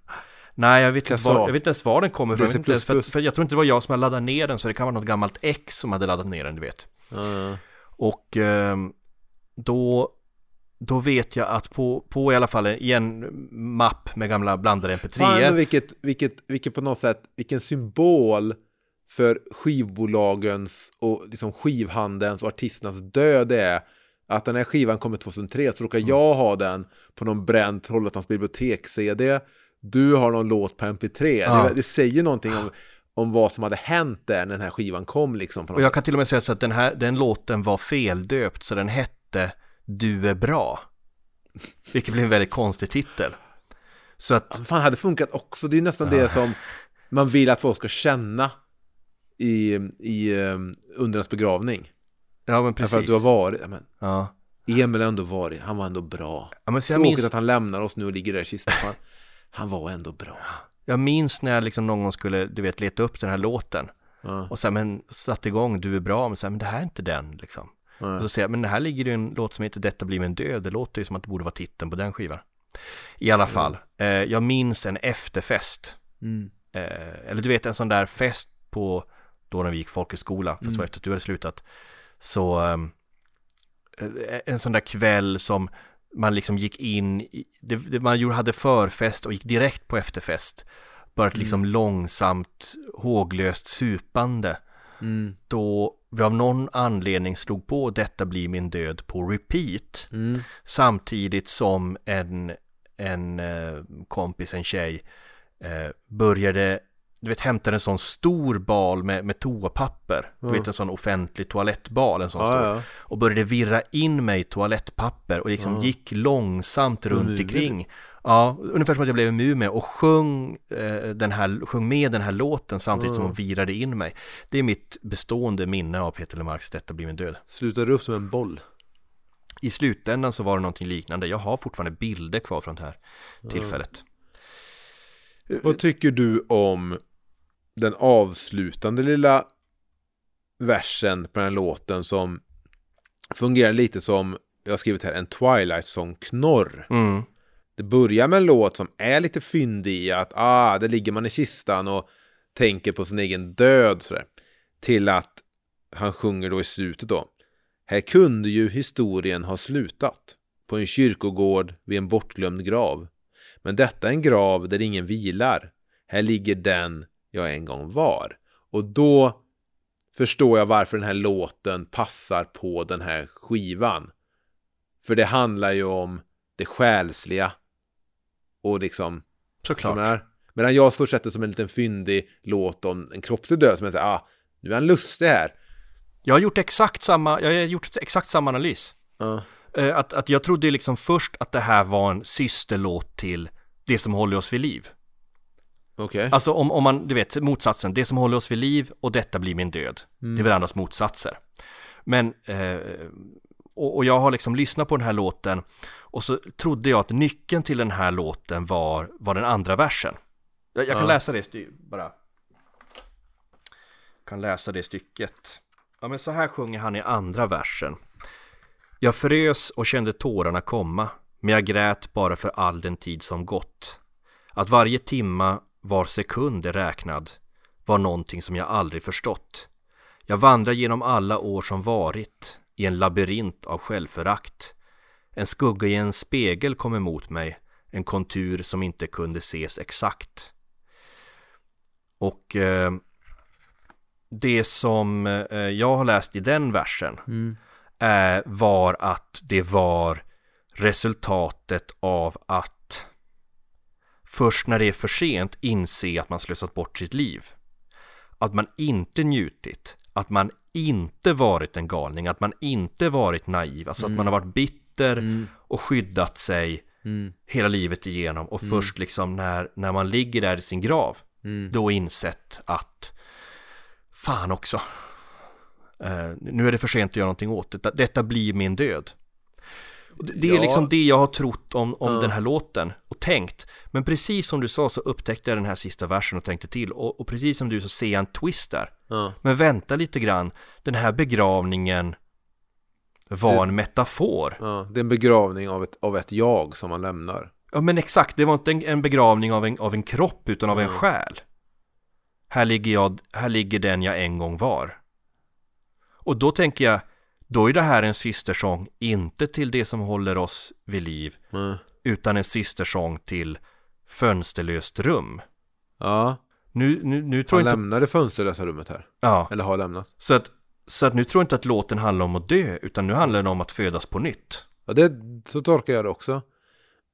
Nej, jag vet, inte var, jag vet inte ens var den kommer ifrån. Jag, för, för jag tror inte det var jag som hade laddat ner den, så det kan vara något gammalt ex som hade laddat ner den, du vet. Ja. Och ehm, då, då vet jag att på, på i alla fall i en mapp med gamla blandade Fan, ändå mp3 vilket, vilket, vilket på något sätt, vilken symbol för skivbolagens och liksom skivhandelns och artisternas död är att den här skivan kommer 2003 så råkar jag ha den på någon bränd Trollhättans bibliotek-CD. Du har någon låt på MP3. Ja. Det, det säger någonting om, om vad som hade hänt där när den här skivan kom liksom. Och jag sätt. kan till och med säga så att den här, den låten var feldöpt så den hette Du är bra. Vilket blev en väldigt konstig titel. Så att, Alltså, fan, hade funkat också. Det är nästan det som man vill att folk ska känna i, i, um, under ens begravning. ja men Därför precis. att du har varit, ja, men, Ja. Emil har ändå varit, han var ändå bra. ja men så jag Tråkigt minns, att han lämnar oss nu och ligger där i kistan. Han, han var ändå bra. jag minns när jag liksom någon gång skulle, du vet, leta upp den här låten. Ja, Och sen men satte igång Du är bra, men här, men det här är inte den liksom. Och så säger jag, men här ligger det en låt som heter Detta blir min död. Det låter ju som att det borde vara titeln på den skivan. I alla fall, eh, jag minns en efterfest. Mm. Eh, eller du vet en sån där fest på, då när vi gick folkhögskola, fast det var efter att du hade slutat. Så, ehm, eh, en sån där kväll som man liksom gick in, i, det, det, man gjorde, hade förfest och gick direkt på efterfest. Bara ett liksom långsamt, håglöst supande Mm. då vi av någon anledning slog på Detta blir min död på repeat Mm. samtidigt som en, en eh, kompis, en tjej eh, började du vet hämtade en sån stor bal med, med toapapper du vet en sån offentlig toalettbal en sån stor Ja, och började virra in mig toalettpapper och liksom Ja. gick långsamt runt Mumie. omkring. Ja, ungefär som att jag blev en mumie och sjöng, eh, den här, sjöng med den här låten samtidigt som hon virade in mig. Det är mitt bestående minne av Peter Lemarks Detta blir min död. Slutar upp som en boll. I slutändan så var det någonting liknande. Jag har fortfarande bilder kvar från det här tillfället. Vad tycker du om den avslutande lilla versen på den här låten som fungerar lite som, jag har skrivit här, en Twilight Song-knorr. Mm. Det börjar med en låt som är lite fyndig i att, ah, där ligger man i kistan och tänker på sin egen död sådär. Till att han sjunger då i slutet då. Här kunde ju historien ha slutat. På en kyrkogård vid en bortglömd grav. Men detta är en grav där ingen vilar. Här ligger den jag en gång var. Och då förstår jag varför den här låten passar på den här skivan. För det handlar ju om det själsliga. Och liksom Såklart. som är. Medan jag först sett det som en liten fyndig låt om en kroppslig död som jag säger, ah, nu är han lustig här. Jag har gjort exakt samma, jag har gjort exakt samma analys. Eh, Att, att jag trodde liksom först att det här var en systerlåt till Det som håller oss vid liv. okej. Alltså om, om man, du vet, motsatsen, det som håller oss vid liv och detta blir min död. Mm. Det är varandras motsatser. Men, eh, och, och jag har liksom lyssnat på den här låten och så trodde jag att nyckeln till den här låten var, var den andra versen. Jag, jag kan Ja. läsa det bara. Kan läsa det stycket. Ja men så här sjunger han i andra versen. Jag frös och kände tårarna komma, men jag grät bara för all den tid som gått. Att varje timma var sekund är räknad var någonting som jag aldrig förstått. Jag vandrar genom alla år som varit i en labyrint av självförakt. En skugga i en spegel kom emot mig, en kontur som inte kunde ses exakt. Och eh, det som eh, jag har läst i den versen Mm. eh, var att det var resultatet av att först när det är för sent inse att man slösat bort sitt liv. Att man inte njutit, att man inte varit en galning, att man inte varit naiv, alltså att man har varit bitter Mm. och skyddat sig Mm. hela livet igenom och först liksom när, när man ligger där i sin grav Mm. då insett att fan också eh, nu är det för sent att göra någonting åt det. Detta blir min död. Det är Ja. liksom det jag har trott om, om Ja. den här låten och tänkt. Men precis som du sa så upptäckte jag den här sista versen och tänkte till. Och, och precis som du så ser jag en twist där. Ja. Men vänta lite grann, den här begravningen var en metafor. ja, det är en begravning av ett, av ett jag som man lämnar. Ja men exakt, det var inte en, en begravning av en, av en kropp utan av en Mm. själ. Här ligger jag, här ligger den jag en gång var. Och då tänker jag, då är det här en systersång, inte till det som håller oss vid liv, Mm. utan en systersång till Fönsterlöst rum. Ja, Nu, nu, nu tror Han jag inte... lämnar det fönsterlösa rummet här. Ja, Eller har lämnat. så att, så att nu tror jag inte att låten handlar om att dö, utan nu handlar den om att födas på nytt. Ja, det, så tolkar jag det också.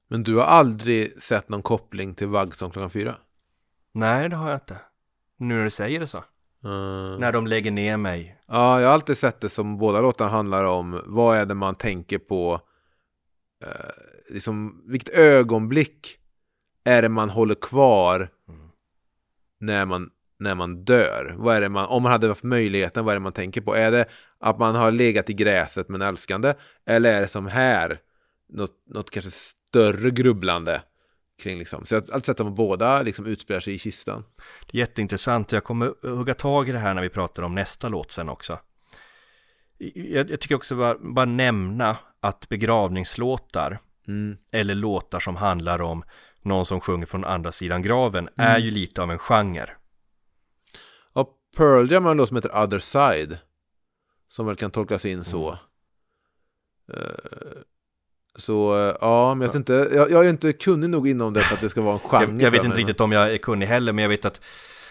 Men du har aldrig sett någon koppling till Vaggsång klockan fyra? Nej, det har jag inte. Nu när du säger det så. Mm. När de lägger ner mig. Ja, jag har alltid sett det som båda låtarna handlar om vad är det man tänker på, eh, liksom vilket ögonblick är det man håller kvar Mm. när man, när man dör? Vad är det man, om man hade haft möjligheten, vad är det man tänker på? Är det att man har legat i gräset med en älskande? Eller är det som här, något, något kanske större grubblande kring liksom? Så jag har alltid sett att de båda liksom utspelar sig i kistan. Det är jätteintressant. Jag kommer hugga tag i det här när vi pratar om nästa låt sen också. Jag, jag tycker också bara, bara nämna att begravningslåtar Mm. eller låtar som handlar om någon som sjunger från andra sidan graven är ju lite av en genre. Pearl Jam har en låt som heter Other Side. Som väl kan tolkas in så. Eh, så eh, ja, men jag vet inte, jag, jag är inte kunnig nog inom det för att det ska vara en genre. Jag, jag vet inte riktigt om jag är kunnig heller, men jag vet att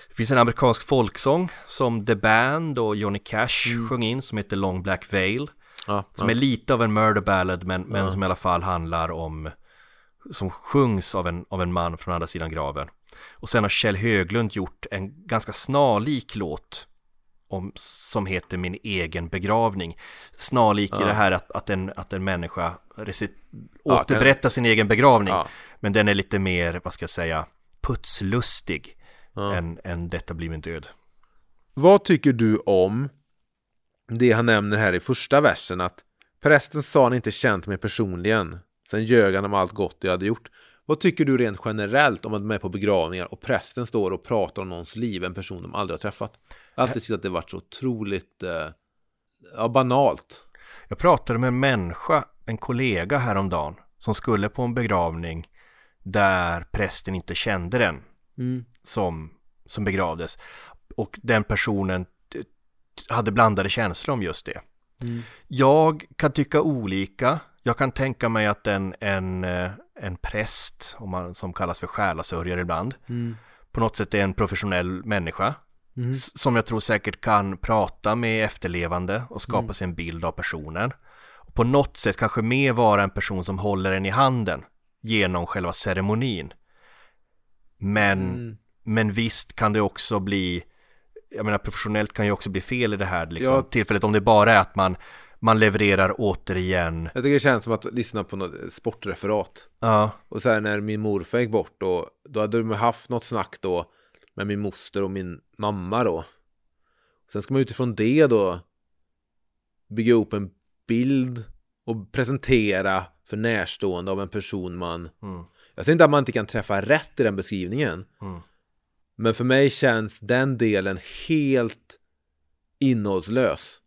det finns en amerikansk folksång som The Band och Johnny Cash sjöng in som heter Long Black Veil. Ja, Som ja. är lite av en murder ballad men, men Ja. som i alla fall handlar om Som sjungs av en, av en man från andra sidan graven Och sen har Kjell Höglund gjort en ganska snarlik låt om, Som heter Min egen begravning Snarlik i Ja. det här att, att, en, att en människa recit, Ja, återberättar sin egen begravning Ja. Men den är lite mer, vad ska jag säga Putslustig Ja. än, än Detta blir min död Vad tycker du om det han nämner här i första versen att prästen sa han inte känt mig personligen. Sen ljög han om allt gott jag hade gjort. Vad tycker du rent generellt om att man är på begravningar och prästen står och pratar om någons liv, en person de aldrig har träffat? Jag har alltid tyckt att det varit så otroligt eh, ja, banalt. Jag pratade med en människa, en kollega häromdagen som skulle på en begravning där prästen inte kände den som, som begravdes. Och den personen hade blandade känslor om just det. Jag kan tycka olika. Jag kan tänka mig att en, en, eh, en präst, om man, som kallas för själasörjare ibland, på något sätt är en professionell människa. s- Som jag tror säkert kan prata med efterlevande och skapa sig en bild av personen. Och på något sätt kanske mer vara en person som håller en i handen genom själva ceremonin. Men, men visst kan det också bli, jag menar professionellt kan ju också bli fel i det här liksom, Ja. tillfället om det bara är att man, man levererar återigen. Jag tycker det känns som att lyssna på något sportreferat. Ja, Och här när min morfar gick bort och då hade de haft något snack då med min moster och min mamma då. Sen ska man utifrån det då bygga upp en bild och presentera för närstående av en person man... Mm. Jag säger inte att man inte kan träffa rätt i den beskrivningen. Mm. Men för mig känns den delen helt innehållslös.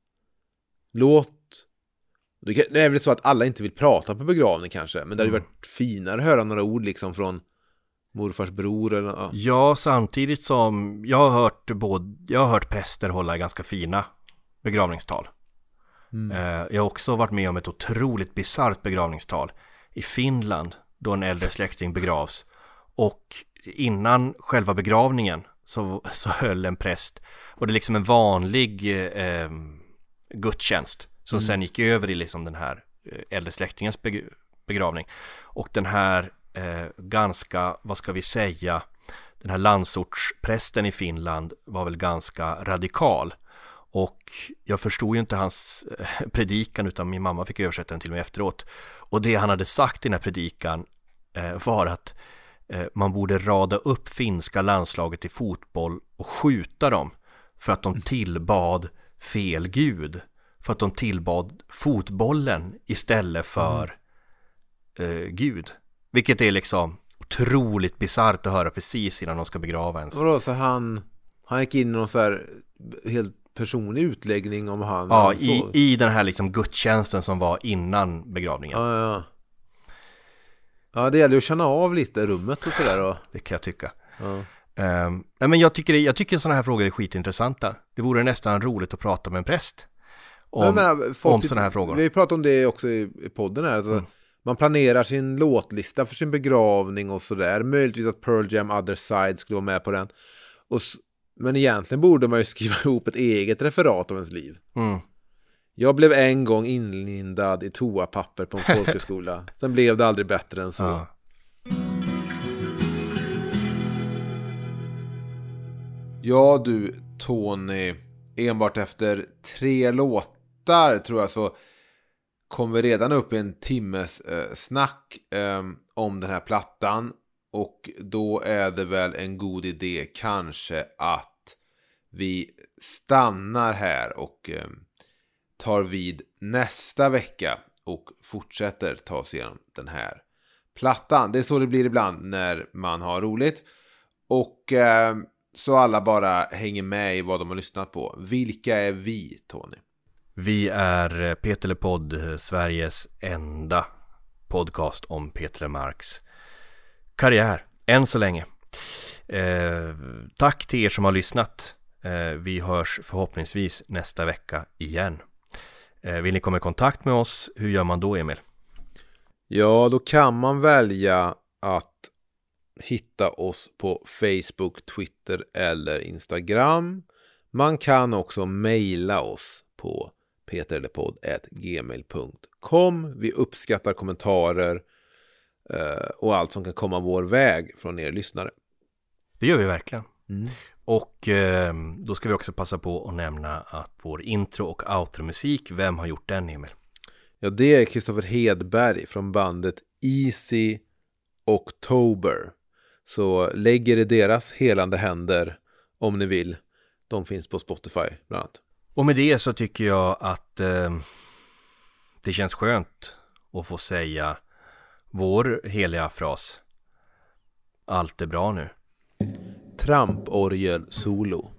Låt... Det är väl så att alla inte vill prata på begravning kanske, men det hade Mm. varit finare att höra några ord liksom från morfars bror eller ja. Ja, samtidigt som jag har hört både, jag har hört präster hålla ganska fina begravningstal. Eh, Jag har också varit med om ett otroligt bisarrt begravningstal i Finland då en äldre släkting begravs. Och innan själva begravningen så, så höll en präst, och det är liksom en vanlig eh, gudstjänst som sen gick över i liksom den här eh, äldre släktingens beg- begravning. Och den här eh, ganska, vad ska vi säga, den här landsortsprästen i Finland var väl ganska radikal. Och jag förstod ju inte hans eh, predikan utan min mamma fick översätta den till mig efteråt. Och det han hade sagt i den här predikan eh, var att eh, man borde rada upp finska landslaget i fotboll och skjuta dem för att de tillbad fel gud. För att de tillbad fotbollen istället för eh, Gud. Vilket är liksom otroligt bisarrt att höra precis innan de ska begrava ens. Vadå, så han, han gick in i någon så här helt personlig utläggning om han Ja, han i, i den här liksom gudstjänsten som var innan begravningen. Ja, ja. Ja, det gäller ju att känna av lite rummet och sådär då. Det kan jag tycka. Ja. Ehm, nej men jag tycker, jag tycker sådana här frågor är skitintressanta. Det vore nästan roligt att prata med en präst. Om, menar, om sådana här frågor. Vi pratade om det också i, i podden här. Alltså, Man planerar sin låtlista för sin begravning och sådär. Möjligtvis att Pearl Jam Other Side skulle vara med på den. Och, men egentligen borde man ju *laughs* skriva ihop ett eget referat av ens liv. Mm. Jag blev en gång inlindad i toapapper på en *laughs* folkhögskola. Sen blev det aldrig bättre än så. Ja. Ja du Tony, enbart efter tre låtar tror jag så kom vi redan upp i en timmes eh, snack eh, om den här plattan. Och då är det väl en god idé kanske att vi stannar här och eh, tar vid nästa vecka och fortsätter ta oss igenom den här plattan. Det är så det blir ibland när man har roligt. Och eh, så alla bara hänger med i vad de har lyssnat på. Vilka är vi, Tony? Vi är eh, Peter Podd eh, Sveriges enda podcast om Peter Marks karriär, än så länge. Eh, tack till er som har lyssnat. Eh, vi hörs förhoppningsvis nästa vecka igen. Eh, vill ni komma i kontakt med oss, hur gör man då Emil? Ja, då kan man välja att hitta oss på Facebook, Twitter eller Instagram. Man kan också mejla oss på peterlepodd.gmail.com Vi uppskattar kommentarer eh, och allt som kan komma vår väg från er lyssnare. Det gör vi verkligen. Mm. Och eh, då ska vi också passa på att nämna att vår intro och outro-musik, vem har gjort den Emil? Ja, det är Kristoffer Hedberg från bandet Easy October. Så lägg er i deras helande händer om ni vill. De finns på Spotify bland annat. Och med det så tycker jag att eh, det känns skönt att få säga vår heliga fras. Allt är bra nu. Tramporgel solo.